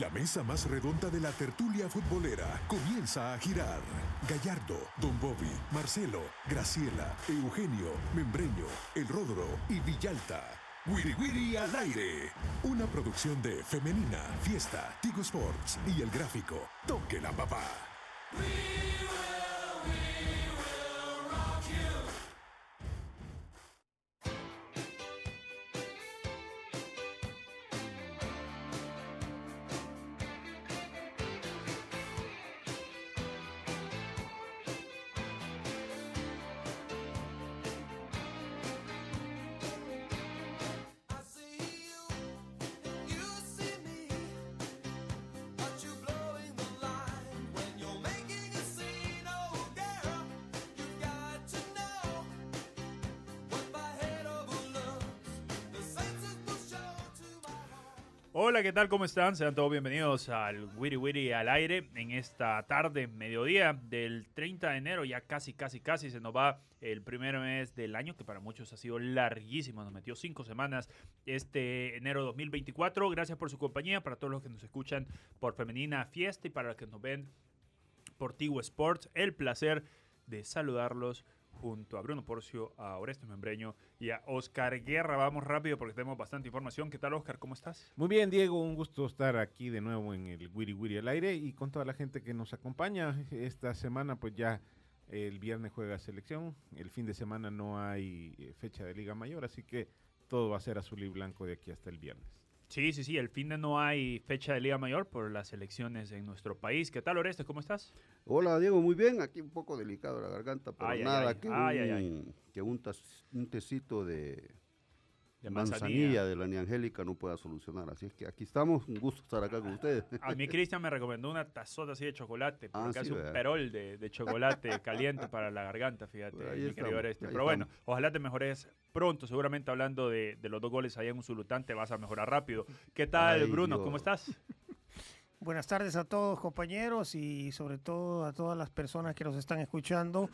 La mesa más redonda de la tertulia futbolera comienza a girar. Gallardo, Don Bobby, Marcelo, Graciela, Eugenio, Membreño, El Rodro y Villalta. Wiri Wiri al aire. Una producción de Femenina, Fiesta, Tigo Sports y El Gráfico. Toque la papá. Hola, ¿qué tal? ¿Cómo están? Sean todos bienvenidos al Wiri Wiri al aire en esta tarde, mediodía del 30 de enero. Ya casi, casi, casi se nos va el primer mes del año, que para muchos ha sido larguísimo. Nos metió cinco semanas este enero 2024. Gracias por su compañía, para todos los que nos escuchan por Femenina Fiesta y para los que nos ven por Tigo Sports. El placer de saludarlos junto a Bruno Porcio, a Oreste Membreño y a Oscar Guerra. Vamos rápido porque tenemos bastante información. ¿Qué tal, Oscar? ¿Cómo estás? Muy bien, Diego. Un gusto estar aquí de nuevo en el Wiri Wiri al aire y con toda la gente que nos acompaña. Esta semana, pues ya el viernes juega selección. El fin de semana no hay eh, fecha de Liga Mayor, así que todo va a ser azul y blanco de aquí hasta el viernes. Sí, sí, sí. El fin de no hay fecha de Liga Mayor por las elecciones en nuestro país. ¿Qué tal, Oreste? ¿Cómo estás? Hola, Diego. Muy bien. Aquí un poco delicado la garganta, pero Ay, nada, ay. que, Ay, un, que un, tas- un tecito de, De manzanilla de la Angélica no pueda solucionar. Así es que aquí estamos. Un gusto estar acá con ustedes. A mí Cristian me recomendó una tazota así de chocolate, Ah, porque sí, hace un perol de, de chocolate caliente para la garganta, fíjate, Pues ahí mi estamos, querido ahí Pero bueno, ojalá te mejores pronto, seguramente hablando de, de los dos goles allá en Usulután te vas a mejorar rápido. ¿Qué tal, Ay, Bruno? Dios. ¿Cómo estás? Buenas tardes a todos compañeros y sobre todo a todas las personas que nos están escuchando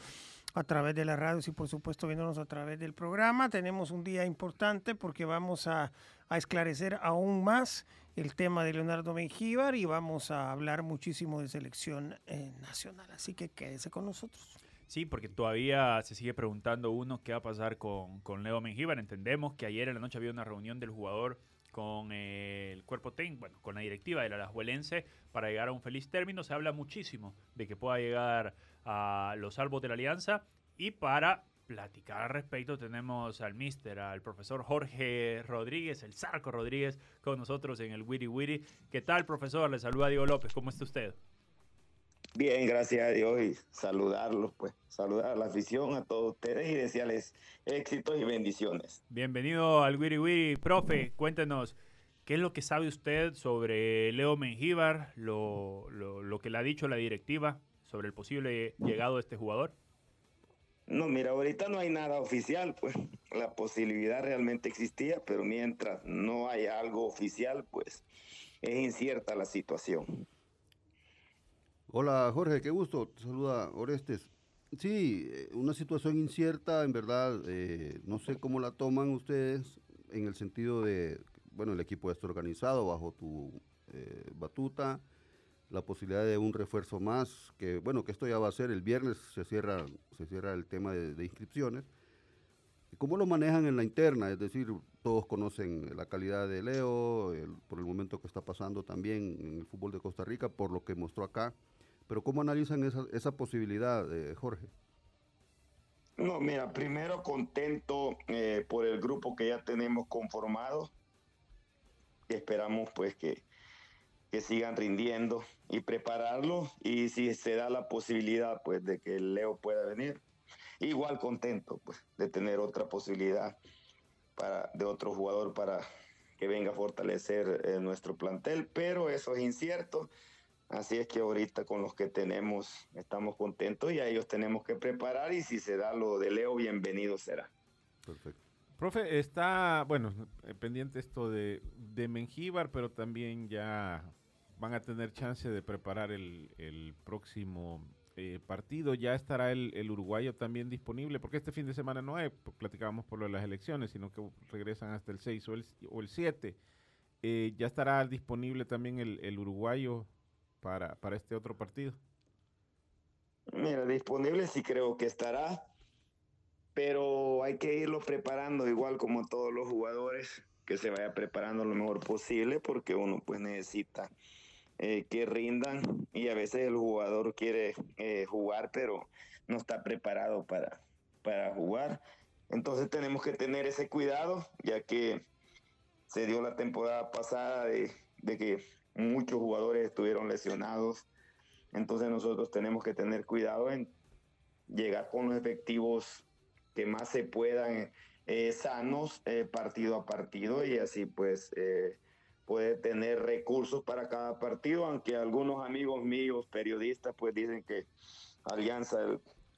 a través de las radios y por supuesto viéndonos a través del programa. Tenemos un día importante porque vamos a, a esclarecer aún más el tema de Leonardo Mengíbar y vamos a hablar muchísimo de selección eh, nacional. Así que quédese con nosotros. Sí, porque todavía se sigue preguntando uno qué va a pasar con, con Leo Mengíbar. Entendemos que ayer en la noche había una reunión del jugador con el cuerpo técnico, bueno, con la directiva del Alajuelense para llegar a un feliz término. Se habla muchísimo de que pueda llegar a los salvos de la alianza y para platicar al respecto tenemos al mister, al profesor Jorge Rodríguez, el Zarco Rodríguez, con nosotros en el Wiri Wiri. ¿Qué tal, profesor? Le saluda Diego López. ¿Cómo está usted? Bien, gracias a Dios y saludarlos, pues, saludar a la afición, a todos ustedes y desearles éxitos y bendiciones. Bienvenido al Wiri Wiri. Profe, cuéntenos, ¿qué es lo que sabe usted sobre Leo Mengíbar, lo, lo, lo que le ha dicho la directiva sobre el posible llegado de este jugador? No, mira, ahorita no hay nada oficial, pues la posibilidad realmente existía, pero mientras no hay algo oficial, pues es incierta la situación. Hola, Jorge. Qué gusto. Te saluda Orestes. Sí, eh, una situación incierta, en verdad. eh, no sé cómo la toman ustedes en el sentido de, bueno, el equipo está organizado bajo tu eh, batuta. la posibilidad de un refuerzo más, que bueno, que esto ya va a ser el viernes, se cierra, se cierra el tema de, inscripciones. ¿Cómo lo manejan en la interna? Es decir, todos conocen la calidad de Leo, por el momento que está pasando también en el fútbol de Costa Rica, por lo que mostró acá. Pero ¿cómo analizan esa, esa posibilidad, eh, Jorge? No, mira, primero contento eh, por el grupo que ya tenemos conformado. Esperamos pues que, que sigan rindiendo y prepararlo. Y si se da la posibilidad pues de que Leo pueda venir, igual contento pues de tener otra posibilidad para, de otro jugador para que venga a fortalecer eh, nuestro plantel. Pero eso es incierto. Así es que ahorita con los que tenemos estamos contentos y a ellos tenemos que preparar y si se da lo de Leo, bienvenido será. Perfecto. Profe, está, bueno, eh, pendiente esto de, de Mengíbar, pero también ya van a tener chance de preparar el, el próximo eh, partido. Ya estará el, el uruguayo también disponible, porque este fin de semana no hay, platicábamos por lo de las elecciones, sino que regresan hasta el 6 o el, o el 7. Eh, ¿Ya estará disponible también el, el uruguayo para, para este otro partido? Mira, disponible sí creo que estará, pero hay que irlo preparando igual como todos los jugadores, que se vaya preparando lo mejor posible porque uno pues necesita eh, que rindan y a veces el jugador quiere eh, jugar pero no está preparado para, para jugar. Entonces tenemos que tener ese cuidado ya que se dio la temporada pasada de, de que muchos jugadores estuvieron lesionados. Entonces nosotros tenemos que tener cuidado en llegar con los efectivos que más se puedan eh, sanos eh, partido a partido y así pues eh, puede tener recursos para cada partido, aunque algunos amigos míos periodistas pues dicen que Alianza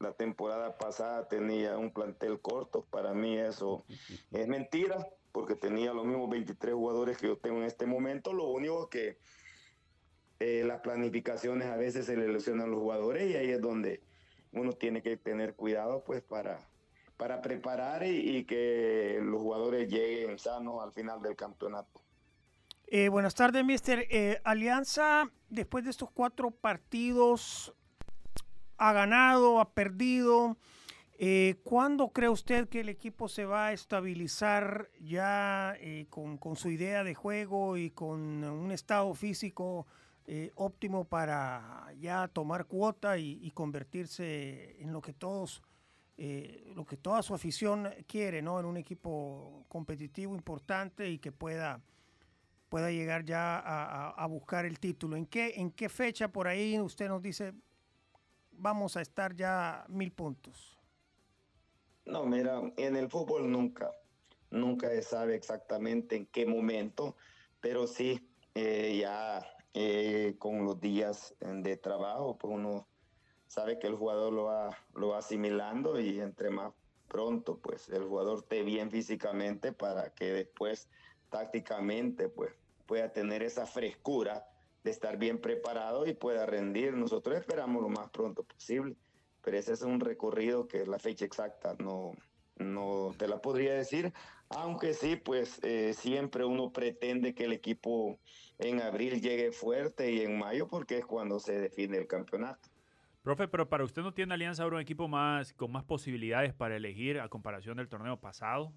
la temporada pasada tenía un plantel corto, para mí eso es mentira porque tenía los mismos 23 jugadores que yo tengo en este momento, lo único que eh, las planificaciones a veces se le lesionan a los jugadores y ahí es donde uno tiene que tener cuidado pues para, para preparar y, que los jugadores lleguen sanos al final del campeonato. Eh, buenas tardes, Mister. Eh, Alianza, después de estos cuatro partidos, ha ganado, ha perdido. ¿Cuándo cree usted que el equipo se va a estabilizar ya con, con, su idea de juego y con un estado físico eh, óptimo para ya tomar cuota y, convertirse en lo que todos, eh, lo que toda su afición quiere, ¿no? En un equipo competitivo importante y que pueda, pueda llegar ya a, buscar el título. ¿En qué, ¿En qué fecha por ahí usted nos dice vamos a estar ya mil puntos? No, mira, en el fútbol nunca, nunca se sabe exactamente en qué momento, pero sí, eh, ya eh, con los días de trabajo, pues uno sabe que el jugador lo va, lo va asimilando y entre más pronto, pues el jugador esté bien físicamente para que después tácticamente, pues pueda tener esa frescura de estar bien preparado y pueda rendir. Nosotros esperamos lo más pronto posible, pero ese es un recorrido que la fecha exacta no, no te la podría decir, aunque sí, pues eh, siempre uno pretende que el equipo en abril llegue fuerte y en mayo porque es cuando se define el campeonato. Profe, pero para usted no tiene Alianza ahora un equipo más con más posibilidades para elegir a comparación del torneo pasado,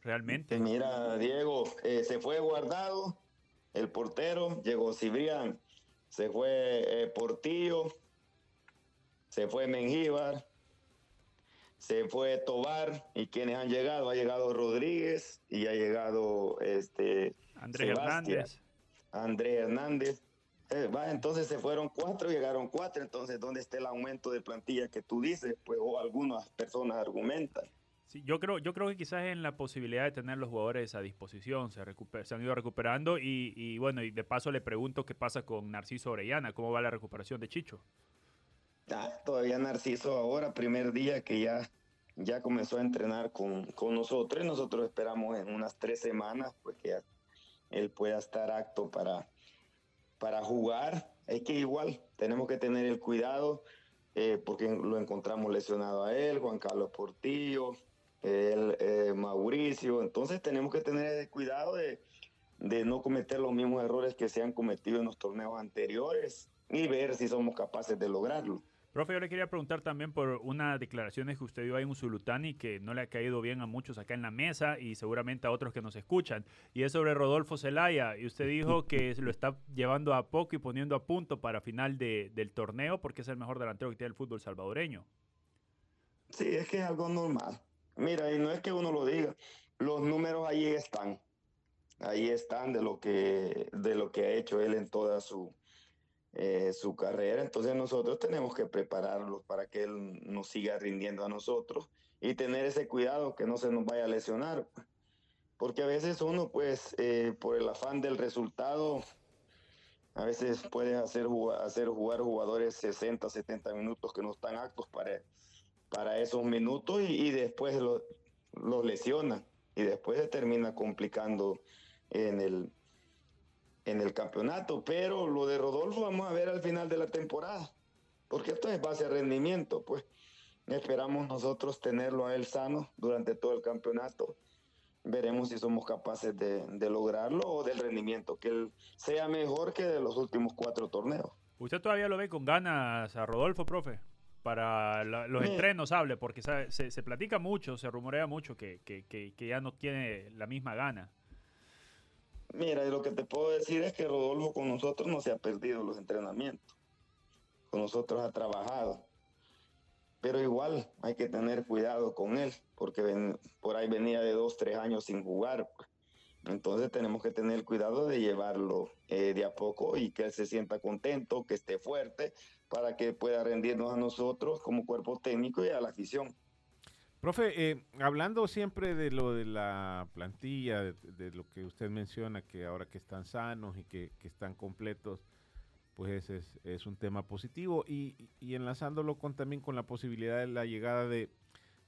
realmente. Mira, Diego, eh, se fue guardado el portero, llegó Cibrián, se fue eh, Portillo, se fue Mengíbar, se fue Tobar y quienes han llegado, ha llegado Rodríguez y ha llegado este Andrés Hernández. Andrés Hernández. Eh, va, entonces se fueron cuatro, llegaron cuatro, entonces ¿dónde está el aumento de plantilla que tú dices? Pues o algunas personas argumentan. Sí, yo creo, yo creo que quizás en la posibilidad de tener los jugadores a disposición se, se han ido recuperando y, y, bueno, y de paso le pregunto qué pasa con Narciso Orellana, cómo va la recuperación de Chicho. Ah, todavía Narciso ahora, primer día que ya, ya comenzó a entrenar con, con nosotros y nosotros esperamos en unas tres semanas pues que ya él pueda estar apto para, para jugar. Es que igual tenemos que tener el cuidado eh, porque lo encontramos lesionado a él, Juan Carlos Portillo, el, eh, Mauricio. Entonces tenemos que tener el cuidado de, de no cometer los mismos errores que se han cometido en los torneos anteriores y ver si somos capaces de lograrlo. Profe, yo le quería preguntar también por unas declaraciones que usted dio ahí en Usulutani que no le ha caído bien a muchos acá en la mesa y seguramente a otros que nos escuchan. Y es sobre Rodolfo Zelaya. Y usted dijo que lo está llevando a poco y poniendo a punto para final de, del torneo porque es el mejor delantero que tiene el fútbol salvadoreño. Sí, es que es algo normal. Mira, y no es que uno lo diga, los números ahí están. Ahí están de lo que, de lo que ha hecho él en toda su, eh, su carrera. Entonces nosotros tenemos que prepararlo para que él nos siga rindiendo a nosotros y tener ese cuidado que no se nos vaya a lesionar. Porque a veces uno, pues, eh, por el afán del resultado, a veces puede hacer jugar jugadores 60, 70 minutos que no están aptos para, para esos minutos y, después los lo lesionan y después se termina complicando en el, en el campeonato, pero lo de Rodolfo vamos a ver al final de la temporada, porque esto es base de rendimiento, pues esperamos nosotros tenerlo a él sano durante todo el campeonato veremos si somos capaces de, de lograrlo o del rendimiento, que él sea mejor que de los últimos cuatro torneos. ¿Usted todavía lo ve con ganas a Rodolfo, profe? Para la- los Mira. entrenos hable, porque se, se platica mucho, se rumorea mucho que, que- que- que ya no tiene la misma gana. Mira, y lo que te puedo decir es que Rodolfo con nosotros no se ha perdido los entrenamientos. Con nosotros ha trabajado. Pero igual hay que tener cuidado con él, porque ven- por ahí venía de dos, tres años sin jugar. pues. Entonces tenemos que tener cuidado de llevarlo eh, de a poco y que él se sienta contento, que esté fuerte, para que pueda rendirnos a nosotros como cuerpo técnico y a la afición. Profe, eh, hablando siempre de lo de la plantilla, de, lo que usted menciona, que ahora que están sanos y que, están completos, pues es, es un tema positivo. Y, y enlazándolo con, también con la posibilidad de la llegada de,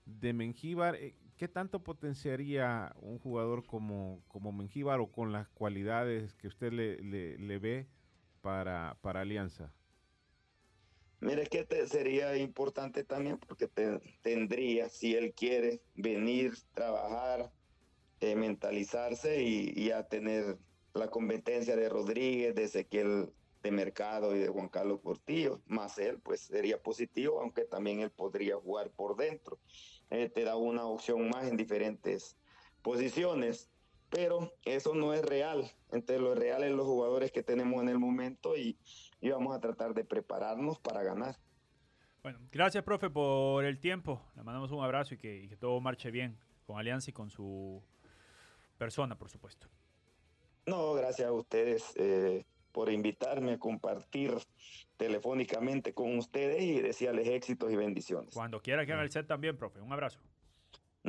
de Mengíbar, eh, ¿qué tanto potenciaría un jugador como, como Mengíbar o con las cualidades que usted le, le- le ve para, para Alianza? Mire que te- sería importante también porque te- tendría, si él quiere, venir, trabajar, eh, mentalizarse y, y a tener la competencia de Rodríguez, de Ezequiel de Mercado y de Juan Carlos Portillo, más él, pues sería positivo, aunque también él podría jugar por dentro. Eh, te da una opción más en diferentes posiciones, pero eso no es real. Entre lo real es los jugadores que tenemos en el momento y, y vamos a tratar de prepararnos para ganar. Bueno, gracias, profe, por el tiempo. Le mandamos un abrazo y que, y que todo marche bien con Alianza y con su persona, por supuesto. No, gracias a ustedes eh, por invitarme a compartir telefónicamente con ustedes y desearles éxitos y bendiciones. Cuando quiera que haga el set también, profe. Un abrazo.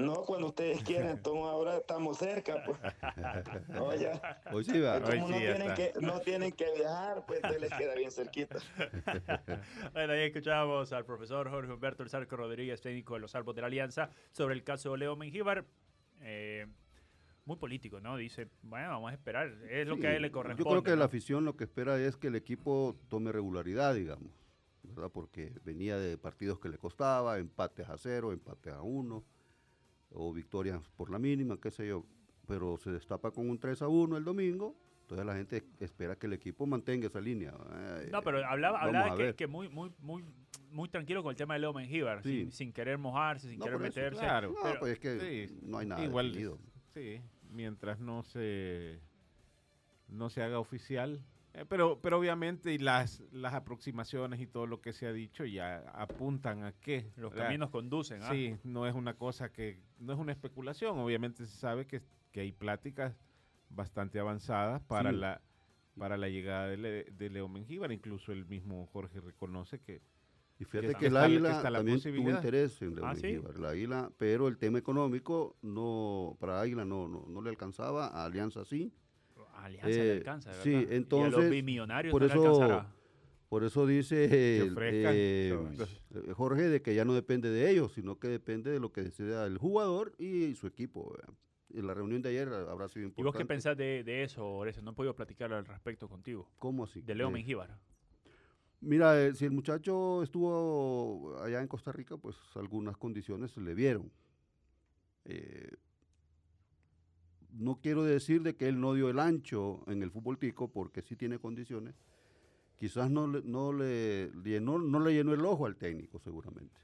No, cuando ustedes quieran, entonces ahora estamos cerca. Pues. Oye, Hoy sí va. Hoy no, sí, tienen que, no tienen que viajar, pues entonces les queda bien cerquita. Bueno, ahí escuchamos al profesor Jorge Humberto El Zarco Rodríguez, técnico de los Albos de la Alianza, sobre el caso de Leo Mengíbar. Eh, muy político, ¿no? Dice, bueno, vamos a esperar. Es lo Sí, que a él le corresponde. Yo creo que ¿no? la afición lo que espera es que el equipo tome regularidad, digamos, ¿verdad? Porque venía de partidos que le costaba, empates a cero, empates a uno, o victorias por la mínima, qué sé yo. Pero se destapa con un 3 a 1 el domingo, entonces la gente espera que el equipo mantenga esa línea. Eh, No, pero hablaba, hablaba que, que muy, muy, muy, muy tranquilo con el tema de Leo Mengíbar, Sí. sin, sin querer mojarse, sin No, querer meterse. claro. No, pero- pues es que Sí, no hay nada igual, definido. Sí, mientras no se no se haga oficial. Eh, pero, pero obviamente y las, las aproximaciones y todo lo que se ha dicho ya apuntan a que Los ¿verdad? caminos conducen. ¿ah? Sí, no es una cosa que, no es una especulación. Obviamente se sabe que, que hay pláticas bastante avanzadas para Sí. la para la llegada de, Le- de Leo Mengíbar. Incluso el mismo Jorge reconoce que Y fíjate que el Águila también tuvo interés en León Ah, la Águila, pero el tema económico no para Águila no, no, no le alcanzaba, a Alianza sí. Alianza le Eh, alcanza, ¿verdad? sí, y a los entonces, bimillonarios por no le eso- alcanzará. Por eso dice el, ofrezcan. eh, Entonces- eh, Jorge de que ya no depende de ellos, sino que depende de lo que decida el jugador y su equipo. ¿verdad? En la reunión de ayer habrá sido ¿Y importante. vos qué pensás de, de eso, Orestes? No he podido platicar al respecto contigo. ¿Cómo así? De Leo Eh, Mengíbar. Mira, eh, si el muchacho estuvo allá en Costa Rica, pues algunas condiciones se le vieron. Eh, no quiero decir de que él no dio el ancho en el fútbol tico, porque sí tiene condiciones. Quizás no le, no le llenó, no le llenó el ojo al técnico, seguramente.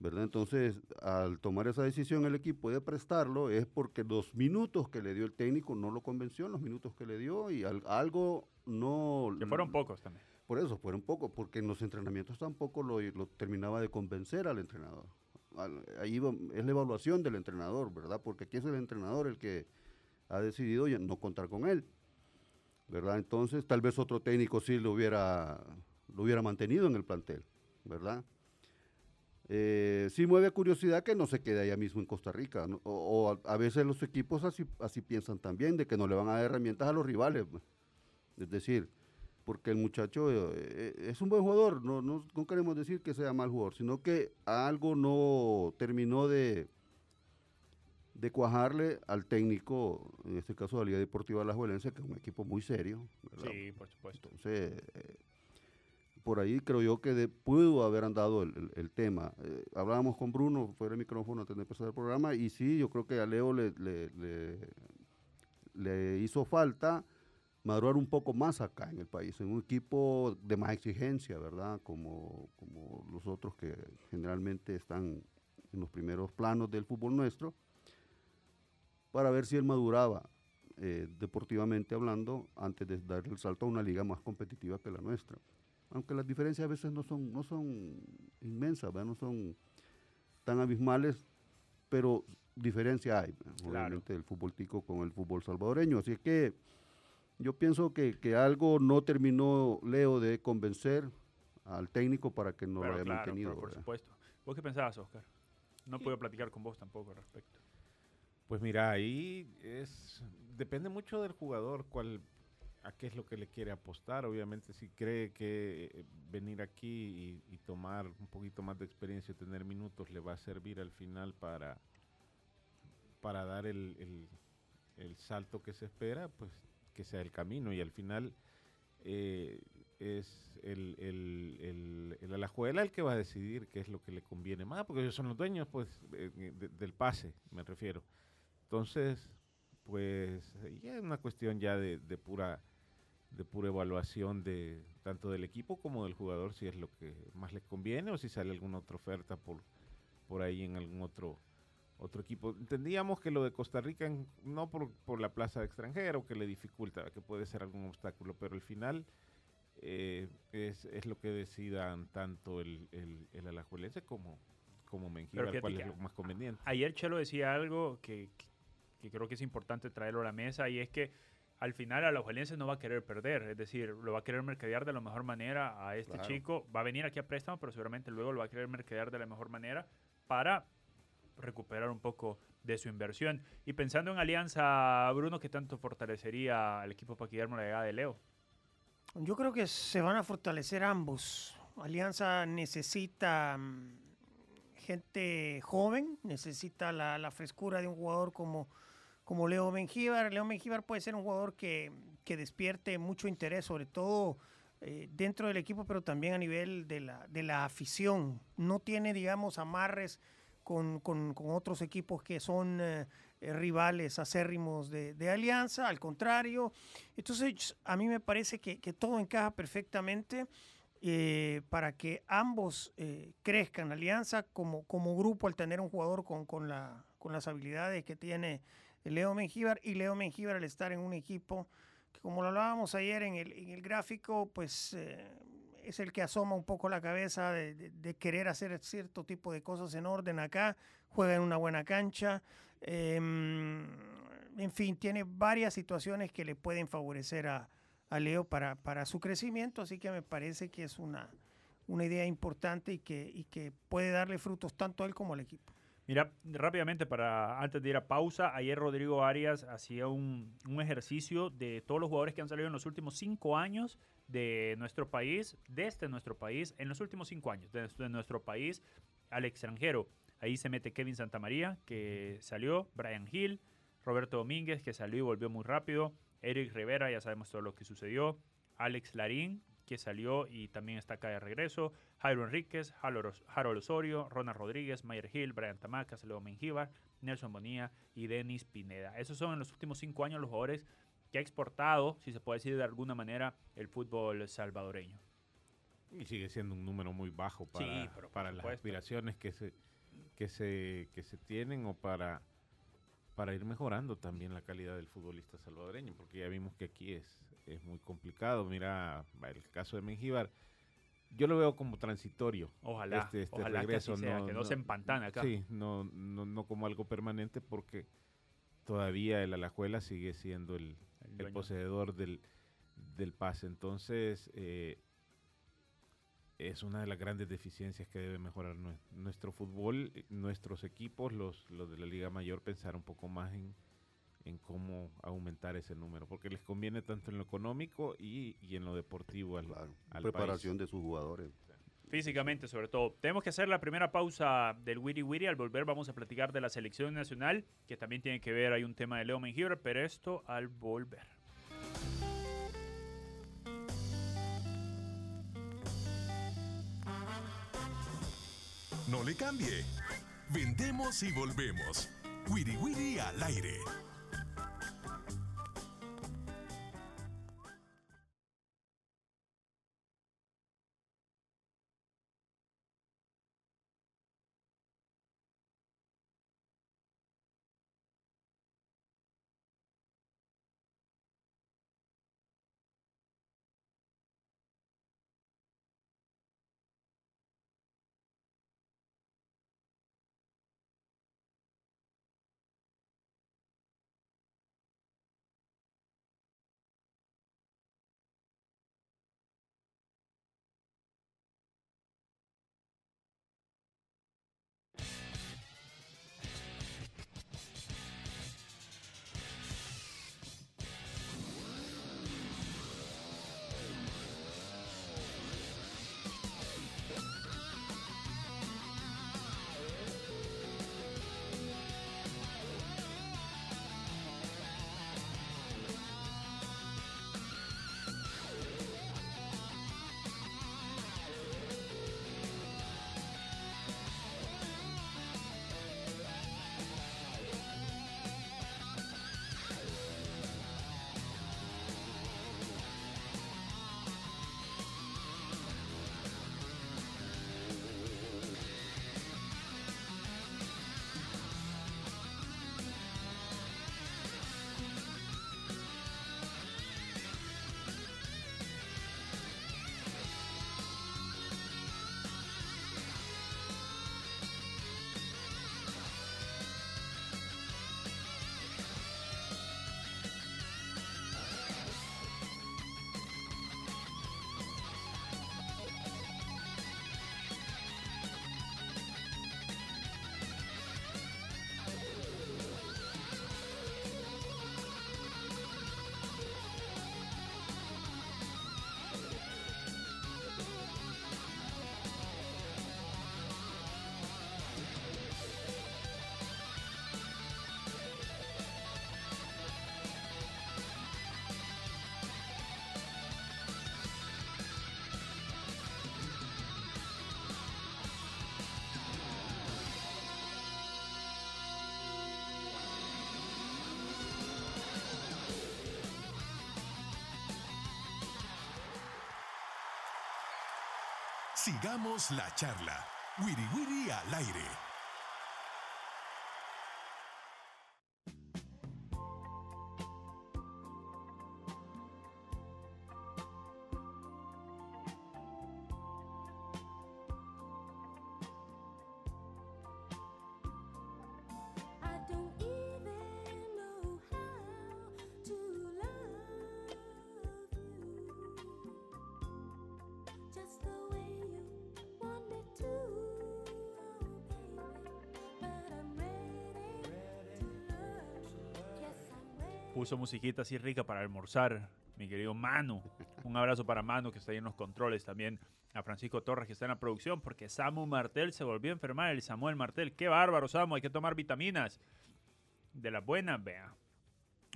¿Verdad? Entonces, al tomar esa decisión el equipo de prestarlo, es porque los minutos que le dio el técnico no lo convenció, los minutos que le dio, y al- algo no... Que fueron pocos también. Por eso, fueron pocos, porque en los entrenamientos tampoco lo, lo terminaba de convencer al entrenador. Ahí es la evaluación del entrenador, ¿verdad? Porque aquí es el entrenador el que ha decidido no contar con él, ¿verdad? Entonces, tal vez otro técnico sí lo hubiera, lo hubiera mantenido en el plantel, ¿verdad? Eh, sí mueve curiosidad que no se quede allá mismo en Costa Rica, o a, a veces los equipos así, así piensan también, de que no le van a dar herramientas a los rivales. pues. Es decir, porque el muchacho eh, es un buen jugador, no, no, no queremos decir que sea mal jugador, sino que algo no terminó de, de cuajarle al técnico, en este caso de la Liga Deportiva La Juelense, que es un equipo muy serio. ¿verdad? Sí, por supuesto. Entonces, eh, por ahí creo yo que de- pudo haber andado el, el- el tema. Eh, hablábamos con Bruno fuera del micrófono antes de empezar el programa y sí, yo creo que a Leo le, le- le- le hizo falta madurar un poco más acá en el país, en un equipo de más exigencia, ¿verdad? Como, como los otros que generalmente están en los primeros planos del fútbol nuestro, para ver si él maduraba eh, deportivamente hablando antes de dar el salto a una liga más competitiva que la nuestra. Aunque las diferencias a veces no son, no son inmensas, ¿verdad? no son tan abismales, pero diferencia hay, ¿verdad? Claro. obviamente, del fútbol tico con el fútbol salvadoreño. Así que yo pienso que, que algo no terminó Leo de convencer al técnico para que no Pero lo haya claro, mantenido. pero por ¿verdad? supuesto. ¿Vos qué pensabas, Oscar? No puedo platicar con vos tampoco al respecto. Pues mira, ahí es depende mucho del jugador cuál a qué es lo que le quiere apostar. Obviamente, si cree que eh, venir aquí y, y tomar un poquito más de experiencia y tener minutos le va a servir al final para para dar el, el- el salto que se espera, pues que sea el camino y al final eh, es el, el, el, el Alajuela el que va a decidir qué es lo que le conviene más, porque ellos son los dueños pues eh, de- del pase, me refiero. Entonces, pues ya es una cuestión ya de, de pura de pura evaluación de tanto del equipo como del jugador si es lo que más les conviene o si sale alguna otra oferta por por ahí en algún otro otro equipo. Entendíamos que lo de Costa Rica no por, por la plaza de extranjero que le dificulta, que puede ser algún obstáculo, pero al final eh, es, es lo que decidan tanto el, el, el alajuelense como como cuál es lo más conveniente. Ayer Chelo decía algo que, que- creo que es importante traerlo a la mesa y es que al final a los valencianos no va a querer perder, es decir, lo va a querer mercadear de la mejor manera a este Claro. chico, va a venir aquí a préstamo, pero seguramente luego lo va a querer mercadear de la mejor manera para recuperar un poco de su inversión. Y pensando en Alianza, Bruno, ¿qué tanto fortalecería al equipo para Guillermo la llegada de Leo? Yo creo que se van a fortalecer ambos. Alianza necesita mm, gente joven, necesita la, la frescura de un jugador como, como Leo Mengíbar. Leo Mengíbar puede ser un jugador que, que despierte mucho interés, sobre todo eh, dentro del equipo, pero también a nivel de la, de la afición. No tiene, digamos, amarres con, con- con otros equipos que son eh, eh, rivales acérrimos de, de Alianza, al contrario. Entonces, a mí me parece que, que todo encaja perfectamente eh, para que ambos eh, crezcan. Alianza como, como grupo al tener un jugador con, con, la, con las habilidades que tiene Leo Mengíbar y Leo Mengíbar al estar en un equipo que como lo hablábamos ayer en el, en el gráfico, pues eh, es el que asoma un poco la cabeza de, querer hacer cierto tipo de cosas en orden acá, juega en una buena cancha, em, en fin, tiene varias situaciones que le pueden favorecer a, a Leo para, para su crecimiento, así que me parece que es una, una idea importante y que, y que puede darle frutos tanto él como al equipo. Mira, rápidamente, para antes de ir a pausa, ayer Rodrigo Arias hacía un, un ejercicio de todos los jugadores que han salido en los últimos cinco años de nuestro país, desde nuestro país, en los últimos cinco años, desde nuestro país al extranjero. Ahí se mete Kevin Santamaría, que salió, Brian Hill, Roberto Domínguez, que salió y volvió muy rápido, Eric Rivera, ya sabemos todo lo que sucedió, Alex Larín, que salió y también está acá de regreso, Jairo Enríquez, Harold Osorio, Ronald Rodríguez, Mayer Hill, Brian Tamacas, Leo Mengíbar, Nelson Bonilla y Denis Pineda. Esos son en los últimos cinco años los jugadores que ha exportado, si se puede decir de alguna manera, el fútbol salvadoreño. Y sigue siendo un número muy bajo para, Sí, pero por para las aspiraciones que se, que se, que se tienen o para, para ir mejorando también la calidad del futbolista salvadoreño, porque ya vimos que aquí es, es muy complicado. Mira, el caso de Mengíbar, yo lo veo como transitorio. Ojalá, este, este ojalá regreso, que así sea, que no, se empantane acá. Sí, no, no, no como algo permanente porque todavía el Alajuela sigue siendo el, El poseedor del, del pase. Entonces, eh, es una de las grandes deficiencias que debe mejorar nue- nuestro fútbol, eh, nuestros equipos, los, los de la Liga Mayor, pensar un poco más en, en cómo aumentar ese número, porque les conviene tanto en lo económico y, y en lo deportivo al, Claro, al preparación país. de sus jugadores físicamente sobre todo. Tenemos que hacer la primera pausa del Wiri Wiri. Al volver vamos a platicar de la selección nacional, que también tiene que ver, hay un tema de Leo Mengibre, pero esto al volver. No le cambie. Vendemos y volvemos. Wiri Wiri al aire. Sigamos la charla. Wiri Wiri al aire. Puso musiquita así rica para almorzar, mi querido Manu. Un abrazo para Manu, que está ahí en los controles. También a Francisco Torres, que está en la producción, porque Samu Martel se volvió a enfermar. El Samuel Martel. Qué bárbaro, Samu. Hay que tomar vitaminas. De las buenas, vea.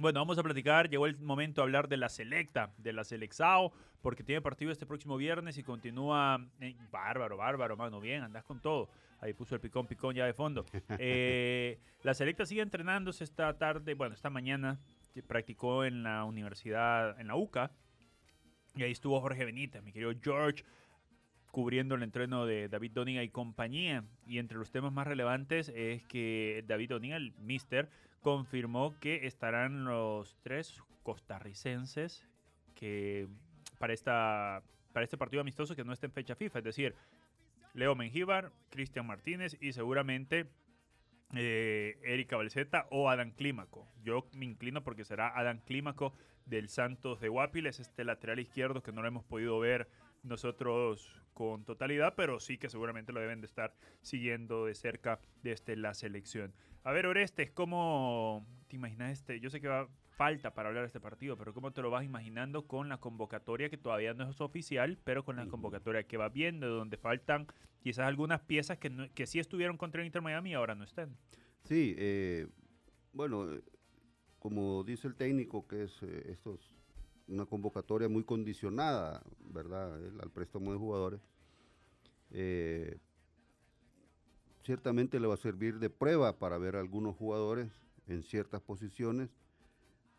Bueno, vamos a platicar. Llegó el momento de hablar de la selecta, de la Selexao, porque tiene partido este próximo viernes y continúa. eh, bárbaro, bárbaro, mano. Bien, andás con todo. Ahí puso el picón, picón ya de fondo. Eh, la selecta sigue entrenándose esta tarde, bueno, esta mañana. Practicó en la universidad, en la UCA. Y ahí estuvo Jorge Benítez, mi querido George, cubriendo el entreno de David Doniga y compañía. Y entre los temas más relevantes es que David Doniga, el mister, confirmó que estarán los tres costarricenses que para, esta, para este partido amistoso que no está en fecha FIFA, es decir, Leo Mengíbar, Cristian Martínez y seguramente eh, Erika Balseta o Adam Clímaco. Yo me inclino porque será Adam Clímaco del Santos de Guapiles, este lateral izquierdo que no lo hemos podido ver nosotros con totalidad, pero sí que seguramente lo deben de estar siguiendo de cerca desde la selección. A ver, Orestes, ¿cómo te imaginas este? Yo sé que va, falta para hablar de este partido, pero ¿cómo te lo vas imaginando con la convocatoria que todavía no es oficial, pero con la convocatoria que va viendo, donde faltan quizás algunas piezas que, no- que sí estuvieron contra el Inter Miami y ahora no están? Sí, eh, bueno, eh, como dice el técnico, que es eh, esto es una convocatoria muy condicionada, ¿verdad? El- al préstamo de jugadores. Eh, ciertamente le va a servir de prueba para ver a algunos jugadores en ciertas posiciones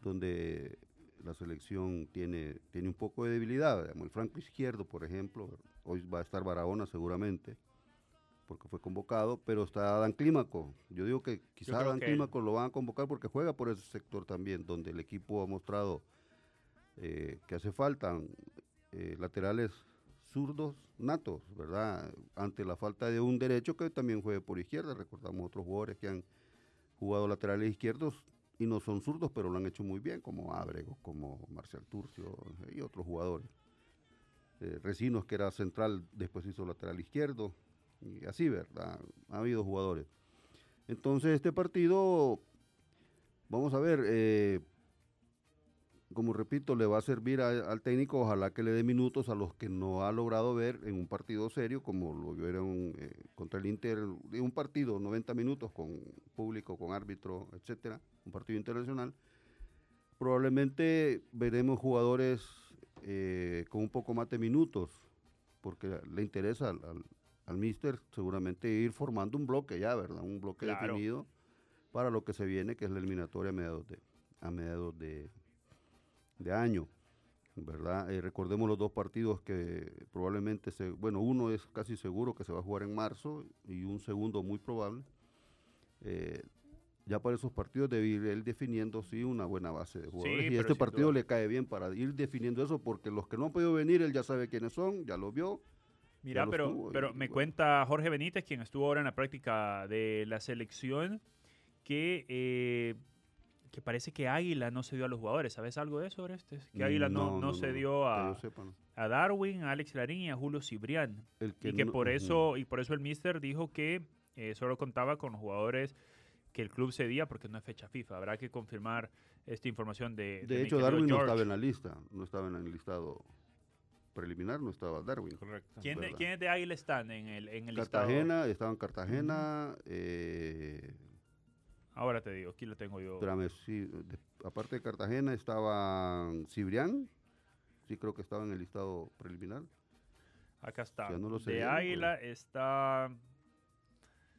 donde la selección tiene, tiene un poco de debilidad. digamos, el franco izquierdo, por ejemplo, hoy va a estar Barahona seguramente, porque fue convocado, pero está Dan Clímaco. Yo digo que quizás Dan que- Clímaco lo van a convocar porque juega por ese sector también, donde el equipo ha mostrado eh, que hace falta eh, laterales zurdos natos, ¿verdad? Ante la falta de un derecho que también juegue por izquierda. Recordamos otros jugadores que han jugado laterales izquierdos y no son zurdos, pero lo han hecho muy bien, como Ábrego, como Marcial Turcio y otros jugadores. Eh, Recinos, que era central, después hizo lateral izquierdo, y así, ¿verdad? Ha habido jugadores. Entonces, este partido, vamos a ver, eh, como repito, le va a servir a- al técnico, ojalá que le dé minutos a los que no ha logrado ver en un partido serio, como lo vieron eh, contra el Inter, de un partido, 90 minutos con público, con árbitro, etcétera, un partido internacional. Probablemente veremos jugadores eh, con un poco más de minutos, porque le interesa al, al, al míster seguramente ir formando un bloque ya, ¿verdad? Un bloque Claro. definido para lo que se viene, que es la eliminatoria a mediados de, a mediados de, de año, ¿verdad? Eh, recordemos los dos partidos que probablemente, se, bueno, uno es casi seguro que se va a jugar en marzo y un segundo muy probable. Eh, ya para esos partidos debe ir él definiendo, sí, una buena base de jugadores. y pero este partido duda. le cae bien para ir definiendo eso, porque los que no han podido venir, él ya sabe quiénes son, ya lo vio. Mira, los pero, tuvo y pero me bueno. cuenta Jorge Benítez, quien estuvo ahora en la práctica de la selección, que, eh, que parece que Águila no se dio a los jugadores. ¿Sabes algo de eso, Orestes? Que Águila no, no, se dio que a, yo sepa, no. a Darwin, a Alex Larín y a Julio Cibrián. El y que no- por eso y por eso el mister dijo que eh, solo contaba con los jugadores que el club cedía porque no es fecha FIFA. Habrá que confirmar esta información de De mi hecho, Darwin no estaba en la lista, no estaba en el listado preliminar, no estaba Darwin. Correcto. ¿Quién, de-. ¿Quiénes de Águila están en el, en el listado? Cartagena, estaba en Cartagena, eh, Ahora te digo, aquí lo tengo yo. espérame, sí, de- aparte de Cartagena estaba Cibrián, sí creo que estaba en el listado preliminar. Acá está. Ya no lo de Águila está.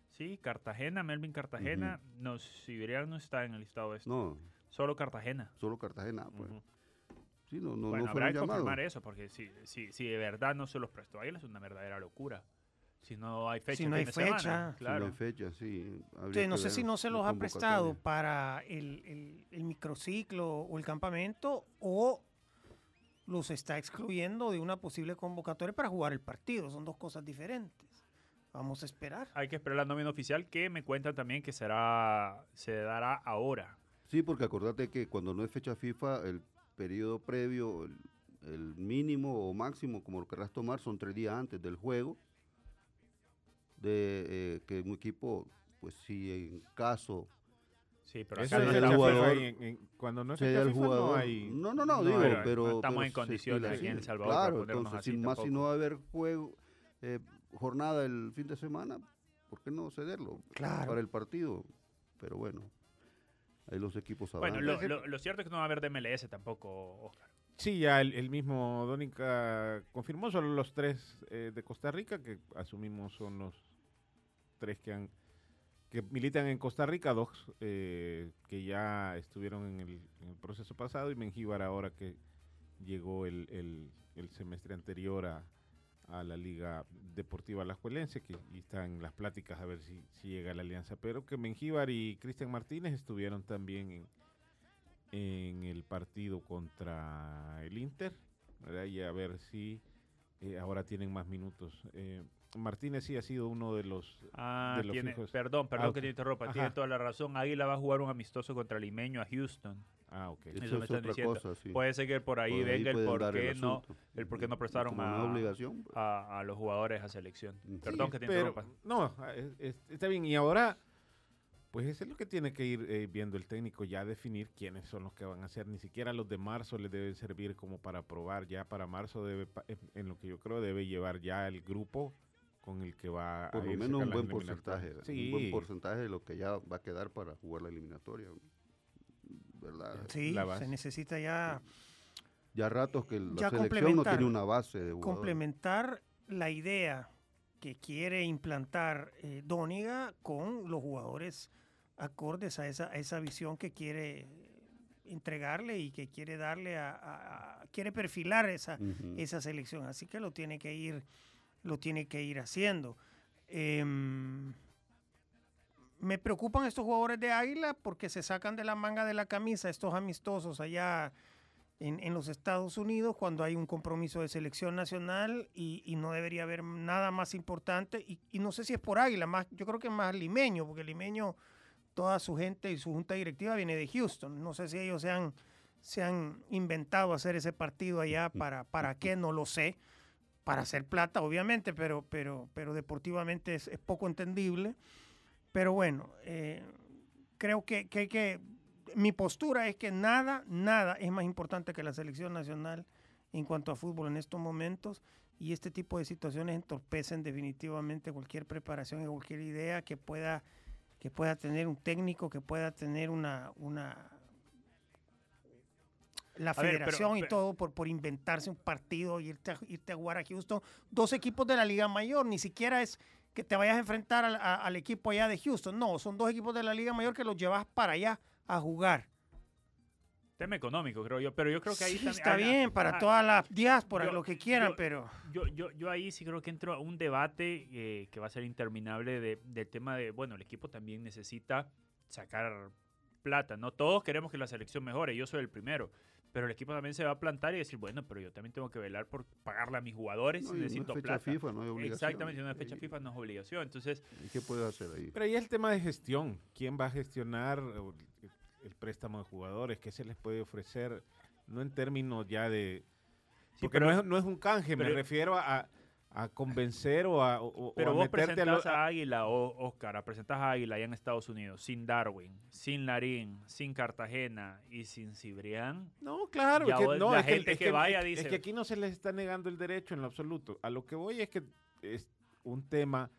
Sí, Cartagena, Melvin Cartagena. No, Siberian no está en el listado este. No, Solo Cartagena. solo Cartagena, pues. Sí, no, no, bueno, no habrá que confirmar eso, porque si, si, si de verdad no se los prestó Águila es una verdadera locura. Si no hay fecha, Si no hay semana, fecha. Claro. no hay fecha, sí. no sé ver si no se los ha prestado para el, el- el microciclo o el campamento o los está excluyendo de una posible convocatoria para jugar el partido. Son dos cosas diferentes. Vamos a esperar. Hay que esperar la nómina oficial que me cuentan también que será se dará ahora. Sí, porque acordate que cuando no es fecha FIFA, el periodo previo, el, el mínimo o máximo, como lo querrás tomar, son tres días antes del juego. De eh, que un equipo, pues si en caso Sí, pero acá es no el jugador- en- en- cuando no es se fecha da el FIFA, jugador. no hay... no, no, no, no digo, hay- pero estamos pero en se condiciones aquí en El. Salvador Claro, para ponernos entonces, así si más si no va a haber juego, eh, jornada el fin de semana, ¿por qué no cederlo? Claro. Para el partido. Pero bueno, ahí los equipos sabrán. Bueno, lo, lo- lo cierto es que no va a haber de MLS tampoco, Oscar. Sí, ya el, el mismo Dónica confirmó, solo los tres eh, de Costa Rica, que asumimos son los tres que han que militan en Costa Rica, dos eh, que ya estuvieron en el, proceso pasado y Mengíbar ahora que llegó el, el- semestre anterior a, la Liga Deportiva Alajuelense, que y está en las pláticas a ver si, llega a la alianza, pero que Mengíbar y Cristian Martínez estuvieron también en, en el partido contra el Inter, y a ver si eh, ahora tienen más minutos. Eh, Martínez sí ha sido uno de los... Ah, de los tiene, fijos. perdón, perdón Ah, que te interrumpa, Ajá. tiene toda la razón. Águila va a jugar un amistoso contra el Limeño a Houston. Ah, ok. Eso Eso me es están otra diciendo. cosa, sí. Puede ser que por ahí Por venga el pueden por qué no, el por qué no prestaron a, obligación. pues. a, a los jugadores a selección. Sí, Perdón que te Pero, interrumpa. no, es- es- está bien. Y ahora, pues eso es lo que tiene que ir eh, viendo el técnico, ya definir quiénes son los que van a hacer. Ni siquiera los de marzo les deben servir como para probar. Ya para marzo debe, pa- en- lo que yo creo, debe llevar ya el grupo con el que va Por a lo menos un buen porcentaje, Sí, un buen porcentaje de lo que ya va a quedar para jugar la eliminatoria, ¿verdad? Sí, La se necesita ya Ya ratos que la Ya selección no tiene una base de jugadores. complementar la idea que quiere implantar eh, Dóniga con los jugadores acordes a esa, a esa visión que quiere entregarle y que quiere darle a, a- a- quiere perfilar esa, esa selección. Así que lo tiene que ir, lo tiene que ir haciendo. Em, me preocupan estos jugadores de Águila porque se sacan de la manga de la camisa estos amistosos allá en, en los Estados Unidos cuando hay un compromiso de selección nacional y, y no debería haber nada más importante. Y, y no sé si es por Águila, más, yo creo que es más limeño, porque limeño, toda su gente y su junta directiva viene de Houston. No sé si ellos se han, se han inventado hacer ese partido allá para, para qué, no lo sé. Para hacer plata, obviamente, pero, pero, pero deportivamente es, es poco entendible. Pero bueno, eh, creo que, que hay que. Mi postura es que nada, nada es más importante que la selección nacional en cuanto a fútbol en estos momentos. Y este tipo de situaciones entorpecen definitivamente cualquier preparación y cualquier idea que pueda, que pueda tener un técnico, que pueda tener una. una la A ver, pero- federación y pero- todo por, por inventarse un partido y irte a, irte a jugar a Houston. Dos equipos de la Liga Mayor, ni siquiera es que te vayas a enfrentar al, a- al equipo allá de Houston. No, son dos equipos de la Liga Mayor que los llevas para allá a jugar. Tema económico, creo yo. Pero yo creo que ahí Sí, también- está bien, para ah, toda la diáspora, yo- lo que quieran, yo- pero Yo, yo, yo ahí sí creo que entro a un debate eh, que va a ser interminable de- del tema de, bueno, el equipo también necesita sacar plata, ¿no? Todos queremos que la selección mejore, yo soy el primero, pero el equipo también se va a plantar y decir, bueno, pero yo también tengo que velar por pagarle a mis jugadores, No, y no es necesito fecha plata. FIFA, no hay obligación. Exactamente, una fecha ¿Y- FIFA no es obligación, entonces, ¿Y qué puedes hacer ahí? Pero ahí es el tema de gestión. ¿Quién va a gestionar el, préstamo de jugadores? ¿Qué se les puede ofrecer? No en términos ya de... Sí, porque pero- no, es, no es un canje, me pero- refiero a, a convencer o a, o- o pero a vos meterte a lo- a, Águila, o Oscar, a presentás a Águila allá en Estados Unidos, sin Darwin, sin Larín, sin Cartagena y sin Cibrián, No, claro. Que, vos- no, la es que- gente es que vaya es dice- que aquí no se les está negando el derecho en lo absoluto. A lo que voy es que es un tema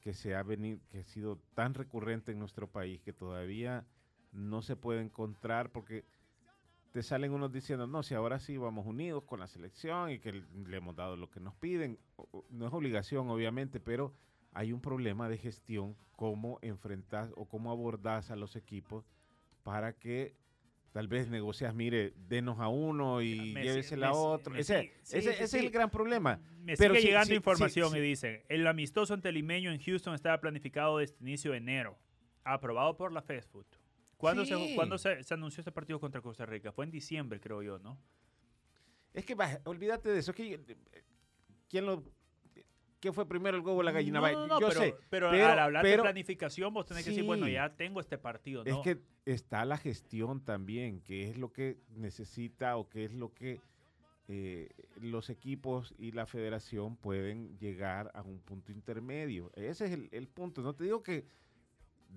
que se ha venido, que ha sido tan recurrente en nuestro país que todavía no se puede encontrar porque te salen unos diciendo, no, si ahora sí vamos unidos con la selección y que le hemos dado lo que nos piden. No es obligación, obviamente, pero hay un problema de gestión, cómo enfrentas o cómo abordas a los equipos para que tal vez negocias, mire, denos a uno y Me llévesela a otro. me Ese, sí, ese- sí, ese es el gran problema. Me Pero sigue llegando información y dicen, el amistoso ante limeño en Houston estaba planificado desde inicio de enero, aprobado por la Fast Food. ¿Cuándo, se, Sí. ¿cuándo se, se anunció este partido contra Costa Rica? Fue en diciembre, creo yo, ¿no? Es que, olvídate de eso. que, eh, ¿Quién lo...? ¿Qué fue primero el huevo o la gallina? No, no, no, yo pero, sé, pero, pero- al hablar pero- de planificación, vos tenés que decir, bueno, ya tengo este partido, ¿no? Es que está la gestión también, que es lo que necesita o que es lo que eh, los equipos y la federación pueden llegar a un punto intermedio. Ese es el, el punto. No te digo que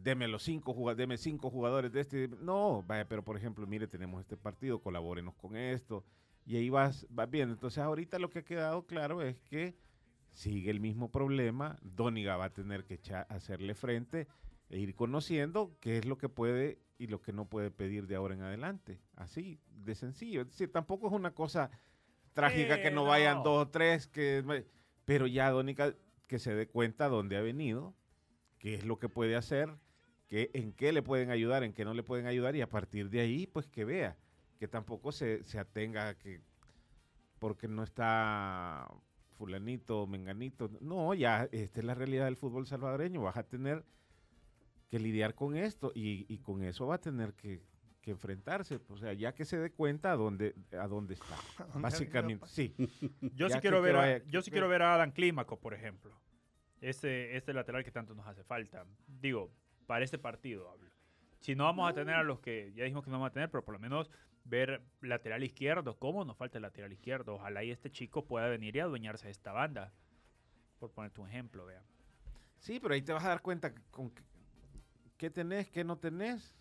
deme los cinco jugadores, deme cinco jugadores de este. No, vaya, pero por ejemplo, mire, tenemos este partido, colabórenos con esto. Y ahí vas, vas viendo. Entonces ahorita lo que ha quedado claro es que sigue el mismo problema. Dóniga va a tener que hacerle frente e ir conociendo qué es lo que puede y lo que no puede pedir de ahora en adelante. Así, de sencillo. Es decir, tampoco es una cosa trágica que no vayan dos o tres, que, pero ya Dónica que se dé cuenta dónde ha venido, qué es lo que puede hacer, qué, en qué le pueden ayudar, en qué no le pueden ayudar y a partir de ahí, pues que vea, que tampoco se, se atenga a que porque no está fulanito, menganito. No, ya, esta es la realidad del fútbol salvadoreño. Vas a tener que lidiar con esto y, y con eso va a tener que, que enfrentarse. O sea, ya que se dé cuenta a dónde, a dónde está. ¿Dónde ha Básicamente, sí. Yo sí quiero ver, a, vaya- yo sí quiero ver a Adam Clímaco, por ejemplo. Este, este lateral que tanto nos hace falta. Digo, para este partido hablo. Si no vamos a tener a los que ya dijimos que no vamos a tener, pero por lo menos ver lateral izquierdo, cómo nos falta el lateral izquierdo. Ojalá y este chico pueda venir y adueñarse de esta banda. Por ponerte un ejemplo, vean. Sí, pero ahí te vas a dar cuenta con qué, qué tenés, qué no tenés.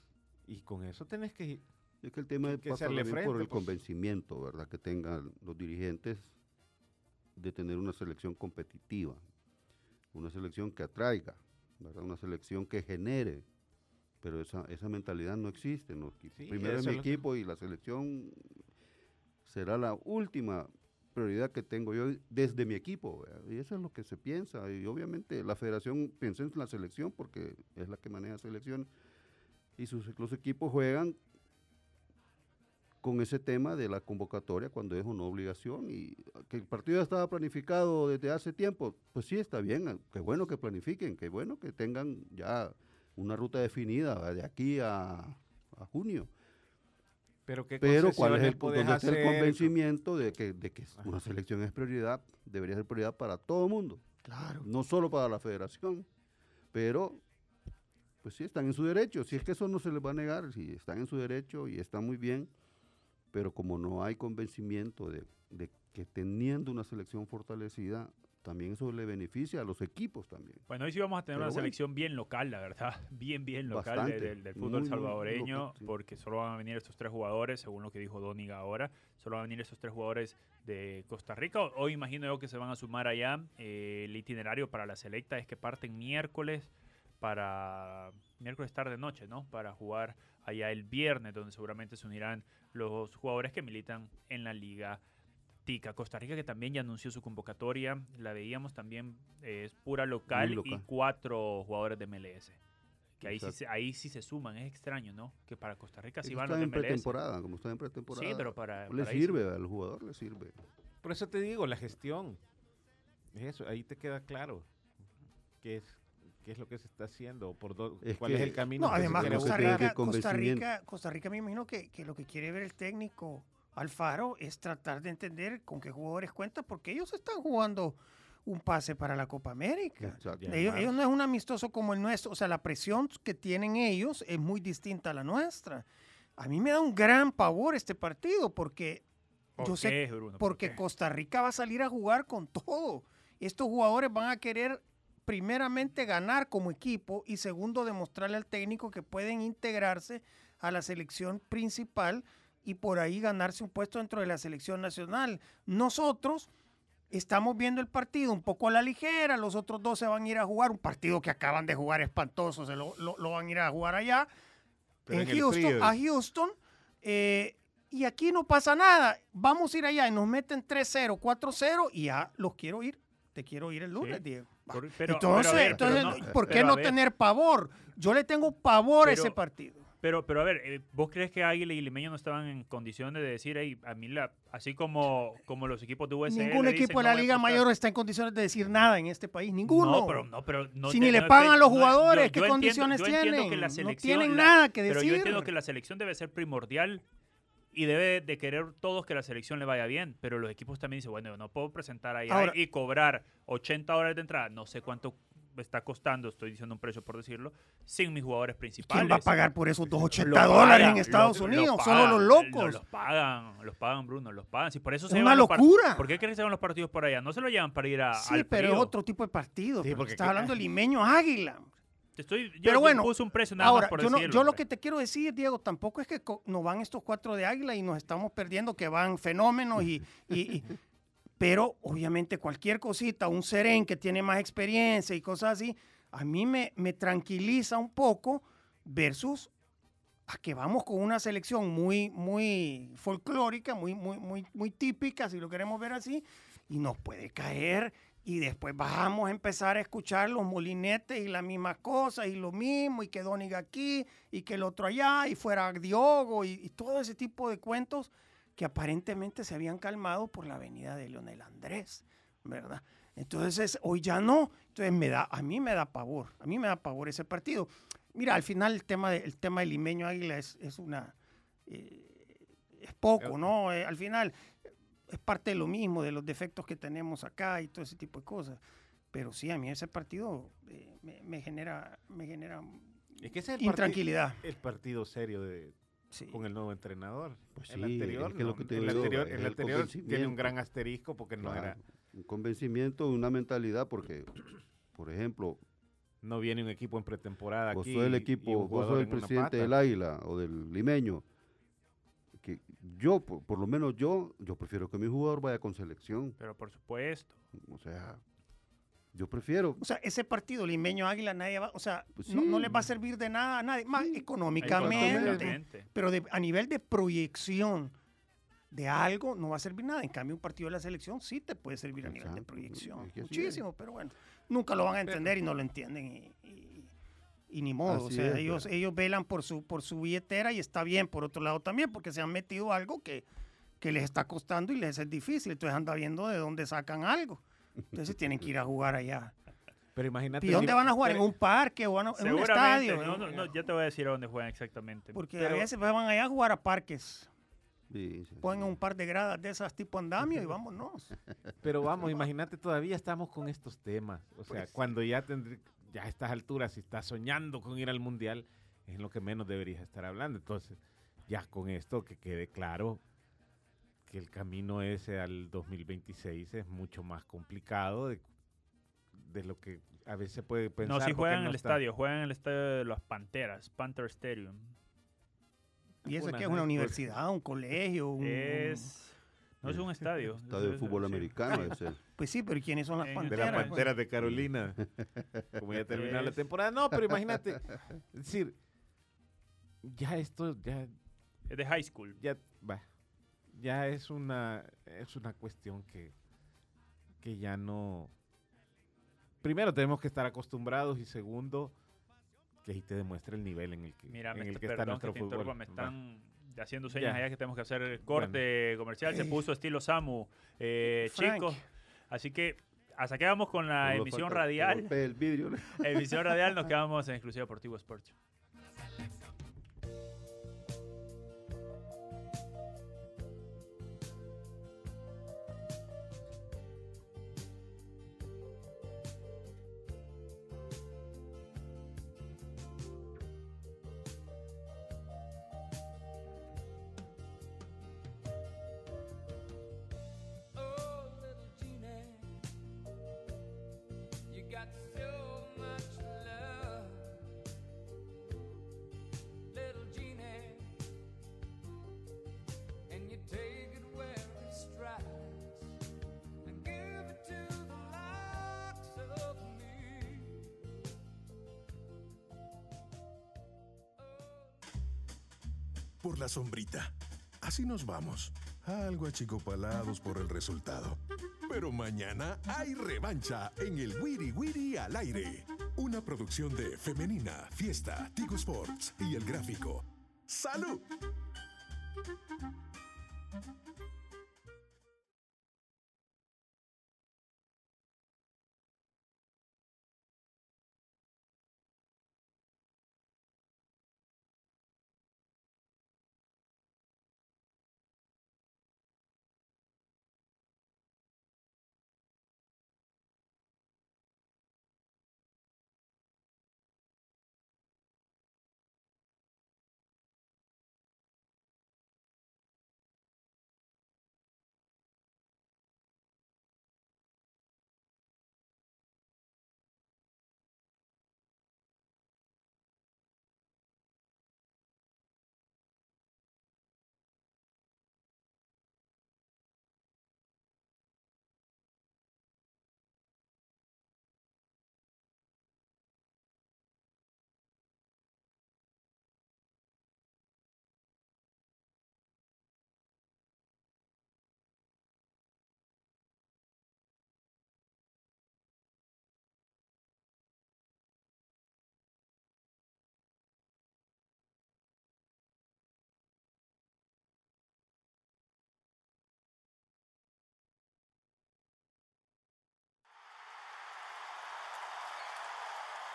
Y con eso tenés que... Es que el tema que- es que pasa por el pues. convencimiento, ¿verdad? Que tengan los dirigentes de tener una selección competitiva, una selección que atraiga, ¿verdad? Una selección que genere. Pero esa, esa mentalidad no existe. ¿no? Sí, Primero es mi que- equipo y la selección será la última prioridad que tengo yo desde mi equipo. ¿verdad? Y eso es lo que se piensa. Y obviamente la federación piensa en la selección porque es la que maneja selección. Y sus, los equipos juegan con ese tema de la convocatoria cuando es una obligación. Y que el partido ya estaba planificado desde hace tiempo, pues sí, está bien. ah, Qué bueno que planifiquen, qué bueno que tengan ya una ruta definida de aquí a, a junio. Pero, ¿qué Pero cuál es el, dónde está el convencimiento de que, de que una selección es prioridad, debería ser prioridad para todo el mundo, Claro. no solo para la federación, pero pues sí, están en su derecho, si es que eso no se les va a negar, si están en su derecho y están muy bien, pero como no hay convencimiento de, de que teniendo una selección fortalecida, también eso le beneficia a los equipos también. Bueno, hoy sí vamos a tener Pero una bueno. selección bien local, la verdad. Bien, bien local de- del, fútbol salvadoreño, local, sí. porque solo van a venir estos tres jugadores, según lo que dijo Doniga ahora. Solo van a venir estos tres jugadores de Costa Rica. Hoy imagino yo que se van a sumar allá. Eh, el itinerario para la selecta es que parten miércoles para miércoles tarde noche, ¿no? Para jugar allá el viernes, donde seguramente se unirán los jugadores que militan en la liga Tica. Costa Rica que también ya anunció su convocatoria, la veíamos también, eh, es pura local, y cuatro jugadores de MLS. Que ahí sí, ahí sí se suman, es extraño, ¿no? Que para Costa Rica sí Ellos van los están de en MLS. pretemporada, como están en pretemporada. Sí, pero para... le para ahí sí. sirve, al jugador le sirve. Por eso te digo, la gestión. Eso, ahí te queda claro qué es, qué es lo que se está haciendo, por Es cuál es el camino. No, que se además se Costa. Rica, que Costa. Rica, Costa Rica me imagino que, que lo que quiere ver el técnico Alfaro es tratar de entender con qué jugadores cuenta, porque ellos están jugando un pase para la Copa América. Ellos, no es un amistoso como el nuestro, o sea, la presión que tienen ellos es muy distinta a la nuestra. A mí me da un gran pavor este partido porque ¿Por yo sé Bruno? ¿Por porque? Costa Rica va a salir a jugar con todo. Estos jugadores van a querer primeramente ganar como equipo y segundo demostrarle al técnico que pueden integrarse a la selección principal y por ahí ganarse un puesto dentro de la selección nacional. Nosotros estamos viendo el partido un poco a la ligera, los otros dos se van a ir a jugar, un partido que acaban de jugar espantoso, se lo, lo- lo van a ir a jugar allá en Houston, a Houston. eh, y aquí no pasa nada. Vamos a ir allá y nos meten 3-0, 4-0 y ya los quiero ir. Te quiero ir el lunes, Sí. Diego. Pero- entonces, pero ver, pero entonces, no- ¿por qué pero no ver. tener pavor? Yo le tengo pavor a ese Pero- partido. Pero, pero a ver, eh, ¿vos crees que Águila y Limeño no estaban en condiciones de decir, "Ey, a mí la, así como, como los equipos de USL Ningún dicen, equipo de "No la a Liga apostar"? Mayor está en condiciones de decir nada en este país. Ninguno. No, pero no, pero no Si te- ni le no pagan a los no- jugadores, yo ¿qué entiendo- condiciones yo tienen? que la No tienen la- nada que Pero yo entiendo decir. que la selección debe ser primordial y debe de querer todos que la selección le vaya bien, pero los equipos también dicen, bueno, yo no puedo presentar ahí Ahora- y cobrar 80 dólares de entrada, no sé cuánto está costando, estoy diciendo un precio por decirlo, sin mis jugadores principales. ¿Quién va a pagar por esos Lo 280 dólares en Estados lo- lo Unidos? pagan, Solo los lo- locos. Los pagan, los pagan, Bruno, los pagan. Si por eso Es se una los locura. ¿Por qué crees que se van los partidos por allá? No se lo llevan para ir a, Sí, al pero es otro tipo de partido. Sí, porque estás hablando de limeño águila. Te estoy, yo, Pero bueno, puse un precio nada Ahora, más por yo, no- decirlo, yo lo hombre. que te quiero decir, Diego, tampoco es que nos van estos cuatro de águila y nos estamos perdiendo, que van fenómenos y... y- y- pero obviamente cualquier cosita, un Seren que tiene más experiencia y cosas así, a mí me, me tranquiliza un poco versus a que vamos con una selección muy, muy folclórica, muy, muy, muy, muy típica, si lo queremos ver así, y nos puede caer y después vamos a empezar a escuchar los molinetes y las mismas cosas y lo mismo y que Doniga aquí y que el otro allá y fuera Diogo y, y todo ese tipo de cuentos que aparentemente se habían calmado por la venida de Leonel Andrés, ¿verdad? Entonces hoy ya no, entonces me da, a mí me da pavor, a mí me da pavor ese partido. Mira, al final el tema, de, el tema del limeño águila es, es una, eh, es poco, ¿no? Eh, al final es parte de lo mismo, de los defectos que tenemos acá y todo ese tipo de cosas. Pero sí, a mí ese partido eh, me, me genera, me genera Es que ese es el, intranquilidad. el partido serio de, Sí. con el nuevo entrenador. Pues el sí, anterior, es que lo no, que te el digo, anterior, es el el anterior tiene un gran asterisco porque no era, un convencimiento, una mentalidad, porque, por ejemplo, no viene un equipo en pretemporada vos aquí. sos el equipo, vos sos el presidente del Águila o del Limeño, yo, por, por lo menos yo, yo prefiero que mi jugador vaya con selección, Pero por supuesto. o sea, yo prefiero, O sea, ese partido limeño águila, nadie va, o sea, Pues no, no les va a servir de nada a nadie, más económicamente, Económicamente. pero de- a nivel de proyección, de algo, no va a servir nada. En cambio, un partido de la selección sí te puede servir a nivel de proyección. es que así Muchísimo, pero bueno, nunca lo van a entender y no lo entienden. Y- y ni modo. O sea, es, ellos, pero- ellos velan por su, por su billetera y está bien, por otro lado también, porque se han metido algo que, que les está costando y les es difícil. Entonces anda viendo de dónde sacan algo. Entonces tienen que ir a jugar allá. Pero imagínate. ¿Y dónde van a jugar? ¿En un parque o en un estadio? no, no, no, ya te voy a decir a dónde juegan exactamente. Porque Pero a veces van allá a jugar a parques. Sí, sí, Ponen sí. un par de gradas de esas tipo andamio y vámonos. Pero vamos, imagínate, todavía estamos con estos temas. O sea, cuando ya tendré, ya a estas alturas, si estás soñando con ir al mundial, es lo que menos deberías estar hablando. Entonces, ya con esto que quede claro que el camino ese al 2026 es mucho más complicado de, de lo que a veces puede pensar. no, porque juegan en no el está- estadio, juegan en el estadio de las Panteras, Panther Stadium. Y eso que es una universidad, un colegio, un... Es. No es un estadio. Estadio de es- fútbol sí. americano debe ser. Pues sí, pero ¿y quiénes son las En- De panteras? las Panteras, Panteras de Carolina. Como ya terminó la Es- temporada. No, pero imagínate. Es decir, ya esto, ya Es de high school. ya va, ya es una es una cuestión que que ya no primero tenemos que estar acostumbrados y segundo que ahí te demuestra el nivel en el que Mira, en me el está- que está nuestro que te interrumpa, fútbol me Va. están haciendo señas Ya. allá que tenemos que hacer corte comercial. Se Ey. puso estilo Samu, eh, chicos. Así que hasta que vamos con la emisión radial. el vidrio. emisión radial nos quedamos en Exclusivo Deportivo Sports. Sombrita. Así nos vamos. Algo achicopalados por el resultado. Pero mañana hay revancha en el Wiri Wiri al aire. Una producción de Femenina, Fiesta, Tigo Sports y El Gráfico. ¡Salud!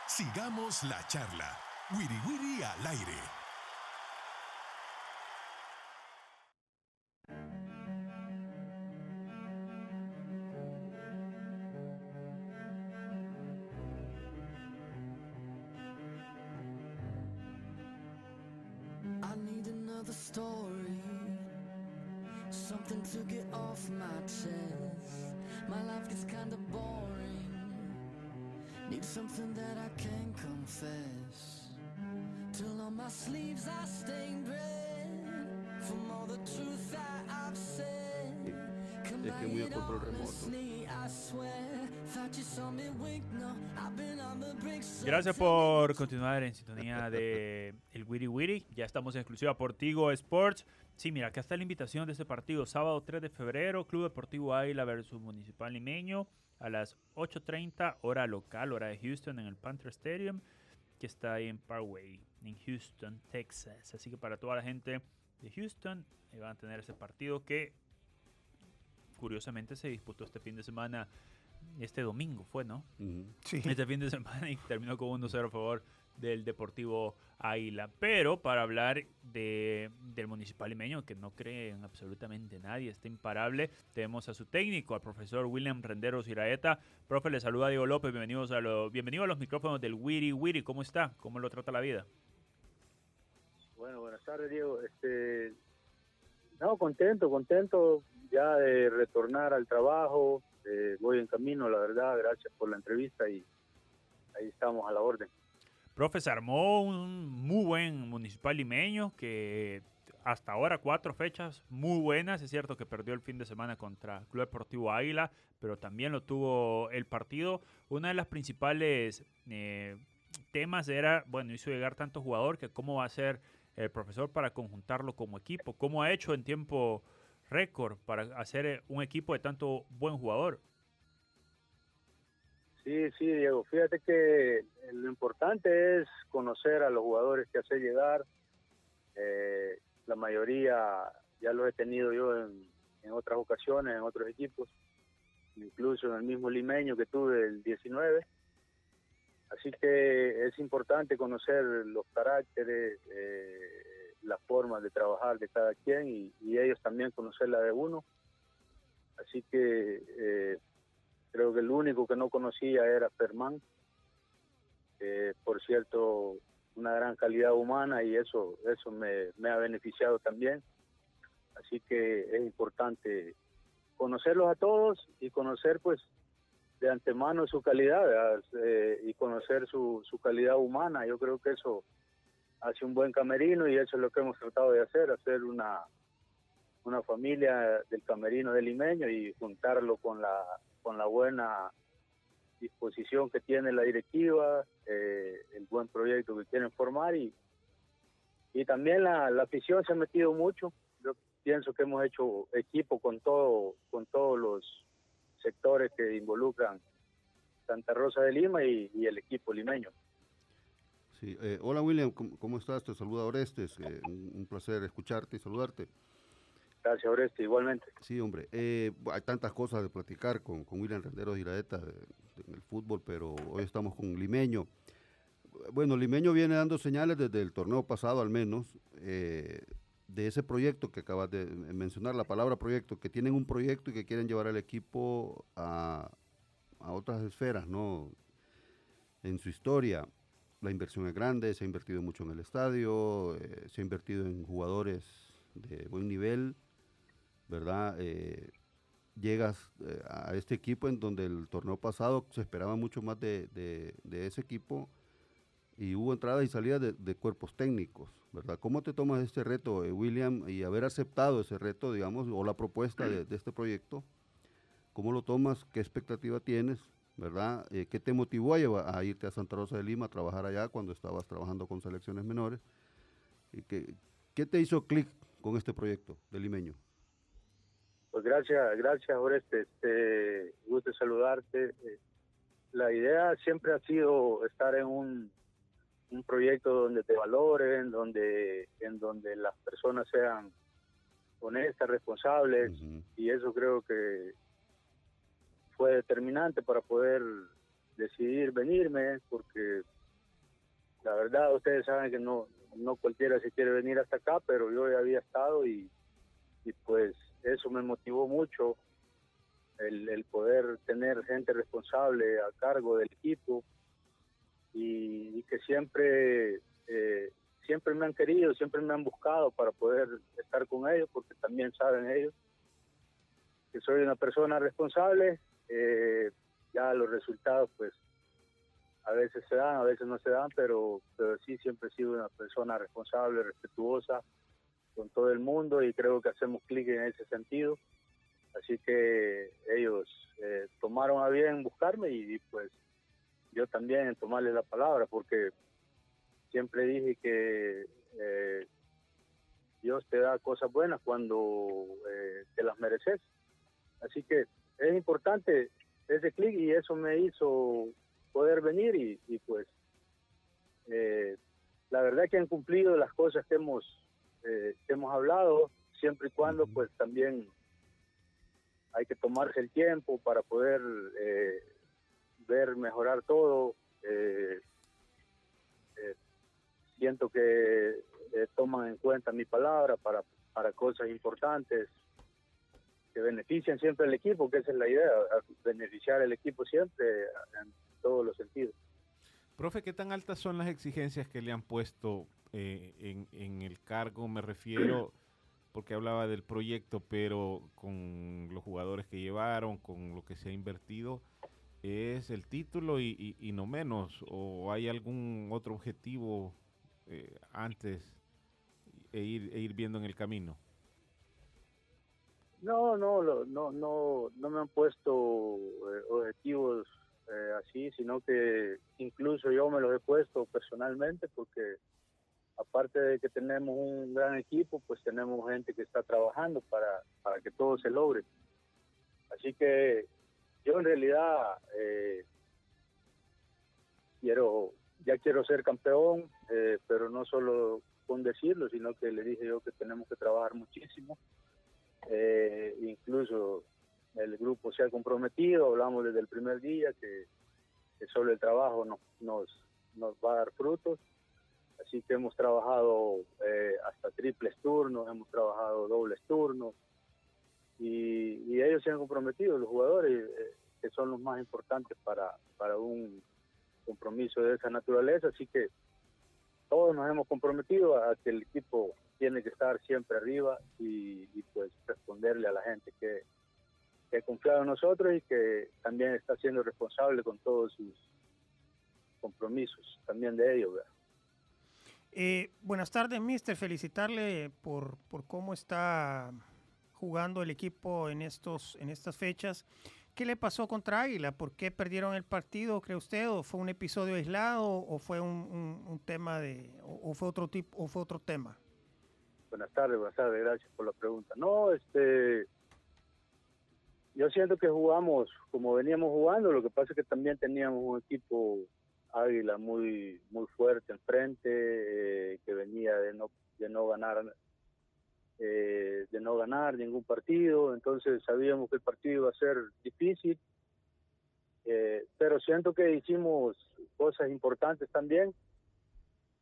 Sigamos la charla. Wiri Wiri al aire. I need another story, something to get off my chest. My life gets kinda boring. Need something that I can confess. Till on my sleeves I stained red from all the truth that I've said. Come Es que muy a control remoto. Gracias por continuar en sintonía de el Wiri Wiri. Ya estamos en exclusiva por Tigo Sports. Sí, mira, acá está la invitación de este partido. Sábado 3 de febrero, Club Deportivo Águila versus Municipal Limeño a las 8.30 hora local, hora de Houston en el Panther Stadium, que está ahí en Parkway, en Houston, Texas. Así que para toda la gente de Houston, eh, van a tener ese partido que curiosamente se disputó este fin de semana, este domingo fue, ¿no? Sí. este fin de semana y terminó con 1-0 a favor del Deportivo Águila. Pero para hablar de, del municipal limeño, que no cree en absolutamente nadie, está imparable, tenemos a su técnico, al profesor William Renderos Iraeta. Profe, le saluda Diego López, bienvenidos a lo, bienvenido a los micrófonos del Wiri Wiri. ¿Cómo está? ¿Cómo lo trata la vida? Bueno, buenas tardes, Diego. Este, no, contento, contento ya de retornar al trabajo. eh, voy en camino, la verdad. Gracias por la entrevista y ahí estamos a la orden. Profe, se armó un muy buen municipal limeño que hasta ahora cuatro fechas muy buenas. Es cierto que perdió el fin de semana contra Club Deportivo Águila, pero también lo tuvo el partido. Una de las principales eh, temas era, bueno, hizo llegar tanto jugador que cómo va a ser el profesor para conjuntarlo como equipo, cómo ha hecho en tiempo récord para hacer eh, un equipo de tanto buen jugador. Sí, sí, Diego. Fíjate que lo importante es conocer a los jugadores que hace llegar. Eh, la mayoría ya los he tenido yo en, en otras ocasiones, en otros equipos, incluso en el mismo limeño que tuve el 19. Así que es importante conocer los caracteres, eh, las formas de trabajar de cada quien y, y ellos también conocer la de uno. Así que eh, creo que el único que no conocía era Fermán. Por cierto, una gran calidad humana y eso, eso me, ha beneficiado también. Así que es importante conocerlos a todos y conocer pues de antemano su calidad. Eh, y conocer su, su calidad humana. Yo creo que eso hace un buen camerino y eso es lo que hemos tratado de hacer, hacer una, una familia del camerino del limeño y juntarlo con la, con la buena disposición que tiene la directiva, eh, el buen proyecto que quieren formar y, y también la, la afición se ha metido mucho. Yo pienso que hemos hecho equipo con todo, con todos los sectores que involucran Santa Rosa de Lima y, el equipo limeño. Sí, eh, hola William, ¿cómo, estás? Te saluda Orestes, eh, un placer escucharte y saludarte. Gracias, Oreste, igualmente. Sí, hombre, eh, hay tantas cosas de platicar con, con William Renderos Iraeta en el fútbol, pero hoy estamos con Limeño. Bueno, Limeño viene dando señales desde el torneo pasado al menos, eh, de ese proyecto que acabas de mencionar, la palabra proyecto, que tienen un proyecto y que quieren llevar al equipo a, a otras esferas, ¿no? En su historia, la inversión es grande, se ha invertido mucho en el estadio, eh, se ha invertido en jugadores de buen nivel, ¿verdad? Eh, llegas eh, a este equipo en donde el torneo pasado se esperaba mucho más de, ese equipo y hubo entradas y salidas de, cuerpos técnicos, ¿verdad? ¿Cómo te tomas este reto, eh, William, y haber aceptado ese reto, digamos, o la propuesta de, este proyecto? ¿Cómo lo tomas? ¿Qué expectativa tienes? ¿Verdad? ¿Qué te motivó a, a irte a Santa Rosa de Lima a trabajar allá cuando estabas trabajando con selecciones menores? ¿Y qué, qué te hizo clic con este proyecto de limeño? Pues gracias, gracias, Oreste. Este, gusto saludarte. Eh, La idea siempre ha sido estar en un, un proyecto donde te valoren, donde, en donde las personas sean honestas, responsables, y eso creo que fue determinante para poder decidir venirme, porque la verdad ustedes saben que no, no cualquiera se quiere venir hasta acá, pero yo ya había estado y, y pues eso me motivó mucho, el, el poder tener gente responsable a cargo del equipo y, que siempre eh, siempre me han querido, siempre me han buscado para poder estar con ellos, porque también saben ellos que soy una persona responsable, eh, ya los resultados pues a veces se dan, a veces no se dan, pero, pero sí siempre he sido una persona responsable, respetuosa con todo el mundo y creo que hacemos clic en ese sentido. Así que ellos eh, tomaron a bien buscarme y, pues yo también en tomarles la palabra porque siempre dije que eh, Dios te da cosas buenas cuando eh, te las mereces. Así que es importante ese clic y eso me hizo poder venir y, y pues eh, la verdad que han cumplido las cosas que hemos eh, hemos hablado siempre y cuando pues también hay que tomarse el tiempo para poder eh, ver mejorar todo. Eh, eh, siento que eh, toman en cuenta mi palabra para para cosas importantes que benefician siempre al equipo que esa es la idea beneficiar al equipo siempre en todos los sentidos Profe, ¿qué tan altas son las exigencias que le han puesto eh, en, el cargo? Me refiero, porque hablaba del proyecto, pero con los jugadores que llevaron, con lo que se ha invertido, ¿es el título y, y- no menos? ¿O hay algún otro objetivo eh, antes e ir, e ir viendo en el camino? No, no, no, no, no me han puesto eh, objetivos eh, así, sino que incluso yo me los he puesto personalmente porque aparte de que tenemos un gran equipo, pues tenemos gente que está trabajando para, para que todo se logre. Así que yo en realidad eh, quiero, ya quiero ser campeón, eh, pero no solo con decirlo, sino que le dije yo que tenemos que trabajar muchísimo. Eh, incluso el grupo se ha comprometido, hablamos desde el primer día que, que solo el trabajo nos, nos, va a dar frutos. Así que hemos trabajado eh, hasta triples turnos, hemos trabajado dobles turnos y, y ellos se han comprometido, los jugadores, eh, que son los más importantes para, para un compromiso de esa naturaleza. Así que todos nos hemos comprometido a que el equipo tiene que estar siempre arriba y, y, pues responderle a la gente que, que ha confiado en nosotros y que también está siendo responsable con todos sus compromisos también de ellos. Eh, buenas tardes, mister. Felicitarle por, por cómo está jugando el equipo en, estos, en estas fechas. ¿Qué le pasó contra Águila? ¿Por qué perdieron el partido, cree usted? ¿O fue un episodio aislado o fue un, un, un tema de o, o fue otro tipo o fue otro tema? Buenas tardes, buenas tardes, gracias por la pregunta. No, este yo siento que jugamos como veníamos jugando, lo que pasa es que también teníamos un equipo Águila muy muy fuerte enfrente, eh, que venía de no de no ganar eh, de no ganar ningún partido, entonces sabíamos que el partido iba a ser difícil, eh, pero siento que hicimos cosas importantes también,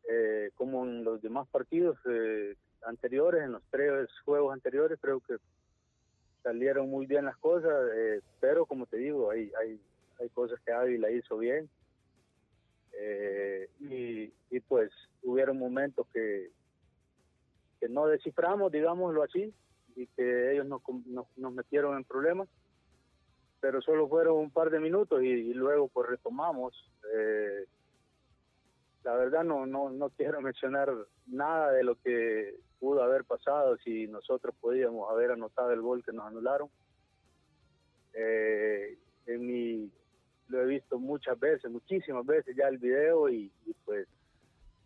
eh, como en los demás partidos eh, anteriores, en los tres juegos anteriores, creo que salieron muy bien las cosas, eh, pero como te digo, hay, hay, hay cosas que Ávila hizo bien. Eh, y, pues hubieron momentos que, que no desciframos, digámoslo así, y que ellos nos, nos, nos metieron en problemas, pero solo fueron un par de minutos y, y luego pues retomamos. Eh, la verdad no, no, no quiero mencionar nada de lo que pudo haber pasado si nosotros podíamos haber anotado el gol que nos anularon. Eh, en mi, lo he visto muchas veces, muchísimas veces ya el video y, y pues...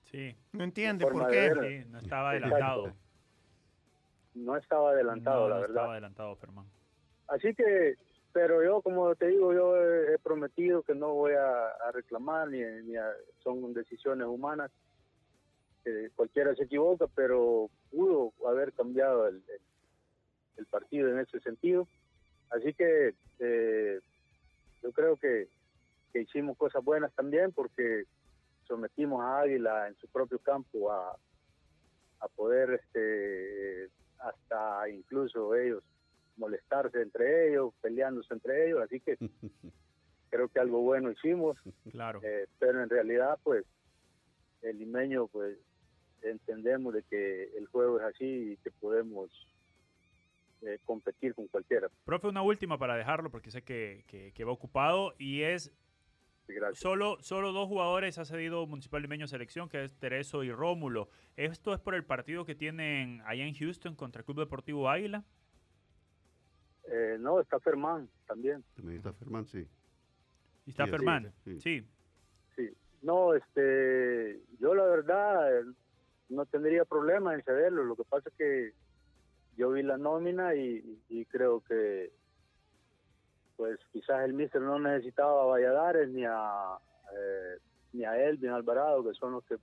Sí. No entiende por qué. Sí, no estaba adelantado. Exacto. No estaba adelantado, no, la no verdad. estaba adelantado, Fermán. Así que, pero yo, como te digo, yo he, prometido que no voy a, reclamar, ni, ni a, son decisiones humanas. Cualquiera se equivoca, pero pudo haber cambiado el, partido en ese sentido. Así que eh, yo creo que, que, hicimos cosas buenas también porque sometimos a Águila en su propio campo a, a poder este, hasta incluso ellos molestarse entre ellos, peleándose entre ellos, así que creo que algo bueno hicimos. Claro. Eh, pero en realidad, pues, el limeño, pues, entendemos de que el juego es así y que podemos eh, competir con cualquiera. Profe, una última para dejarlo, porque sé que, que, que va ocupado, y es Gracias. Solo, solo dos jugadores ha cedido Municipal Limeño Selección, que es Tereso y Rómulo. ¿Esto es por el partido que tienen allá en Houston contra el Club Deportivo Águila? Eh, no, está Fermán también. También está Fermán, sí. ¿Y está Sí, Fermán? sí. Sí. Sí. No, este, yo la verdad eh, no tendría problema en cederlo. Lo que pasa es que yo vi la nómina y, y creo que, pues quizás el míster no necesitaba a Valladares ni a eh, ni a Elvin Alvarado, que son los que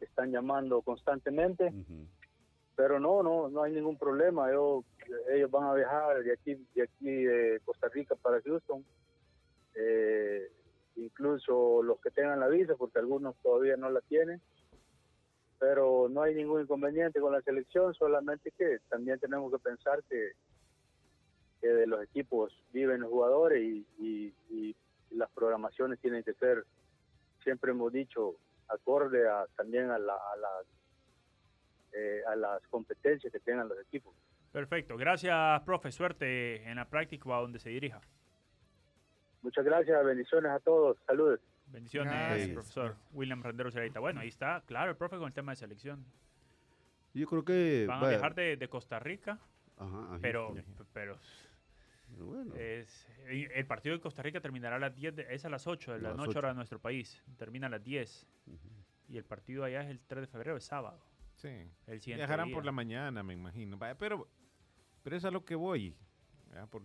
están llamando constantemente. Pero no, no, no hay ningún problema. Yo, ellos van a viajar de aquí, de aquí de Costa Rica para Houston. Eh, incluso los que tengan la visa, porque algunos todavía no la tienen. Pero no hay ningún inconveniente con la selección, solamente que también tenemos que pensar que, que de los equipos viven los jugadores y, y- y las programaciones tienen que ser, siempre hemos dicho, acorde a, también a, la, a las eh, a las competencias que tengan los equipos. Perfecto. Gracias, profe. Suerte en la práctica o a donde se dirija. Muchas gracias, bendiciones a todos, saludos. Bendiciones, Gracias. profesor William Renderos Zaraita. Bueno, ahí está, claro, el profe con el tema de selección. Yo creo que... Van a vaya, viajar de, de Costa Rica, ajá, ajá, pero, pero bueno, es, el partido de Costa Rica terminará a las 10, de- es a las 8 de la las noche 8. hora de nuestro país. Termina a las 10. Y el partido allá es el 3 de febrero, es sábado. Sí. El Viajarán por día. la mañana, me imagino. Pero, pero es a lo que voy. Por,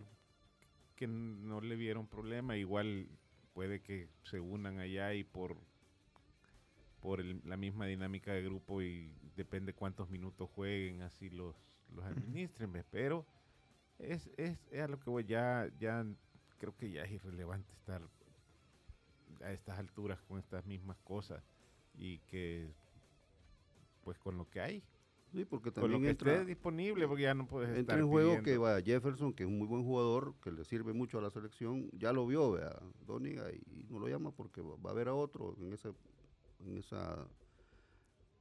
que no le vieron problema. Igual puede que se unan allá y por por el- la misma dinámica de grupo y depende cuántos minutos jueguen, así los, los administren. Pero es, es, es a lo que voy. Ya, ya creo que ya es irrelevante estar a estas alturas con estas mismas cosas y que pues con lo que hay sí, porque con lo también que entra, esté disponible, porque ya no puedes entra estar en juego que pidiendo. vaya Jefferson, que es un muy buen jugador, que le sirve mucho a la selección, ya lo vio, vea, Doniga, y no lo llama porque va va a haber a otro en esa, en esa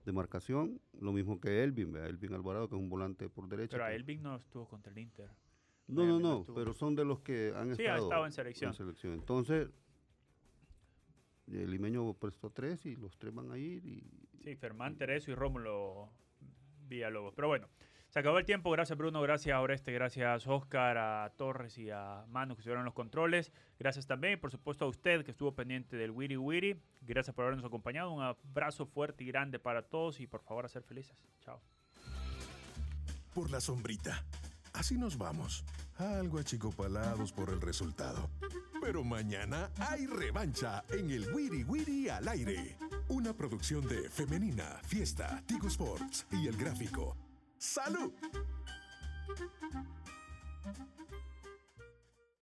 demarcación, lo mismo que Elvin, vea, Elvin Alvarado, que es un volante por derecha. Pero a que- Elvin no estuvo contra el Inter. No, no, no pero son de los que han Sí, ha estado, estado en selección. Entonces, el limeño prestó tres y los tres van a ir y Sí, Fermán, Tereso y Rómulo Villalobos. Pero bueno, se acabó el tiempo. Gracias, Bruno. Gracias, Oreste. Gracias, Oscar, a Torres y a Manu que estuvieron en los controles. Gracias también, y por supuesto, a usted que estuvo pendiente del Wiri Wiri. Gracias por habernos acompañado. Un abrazo fuerte y grande para todos y por favor, a ser felices. Chao. por la sombrita. Así nos vamos. Algo achicopalados por el resultado. Pero mañana hay revancha en el Wiri Wiri al aire. Una producción de Femenina, Fiesta, Tigo Sports y El Gráfico. ¡Salud!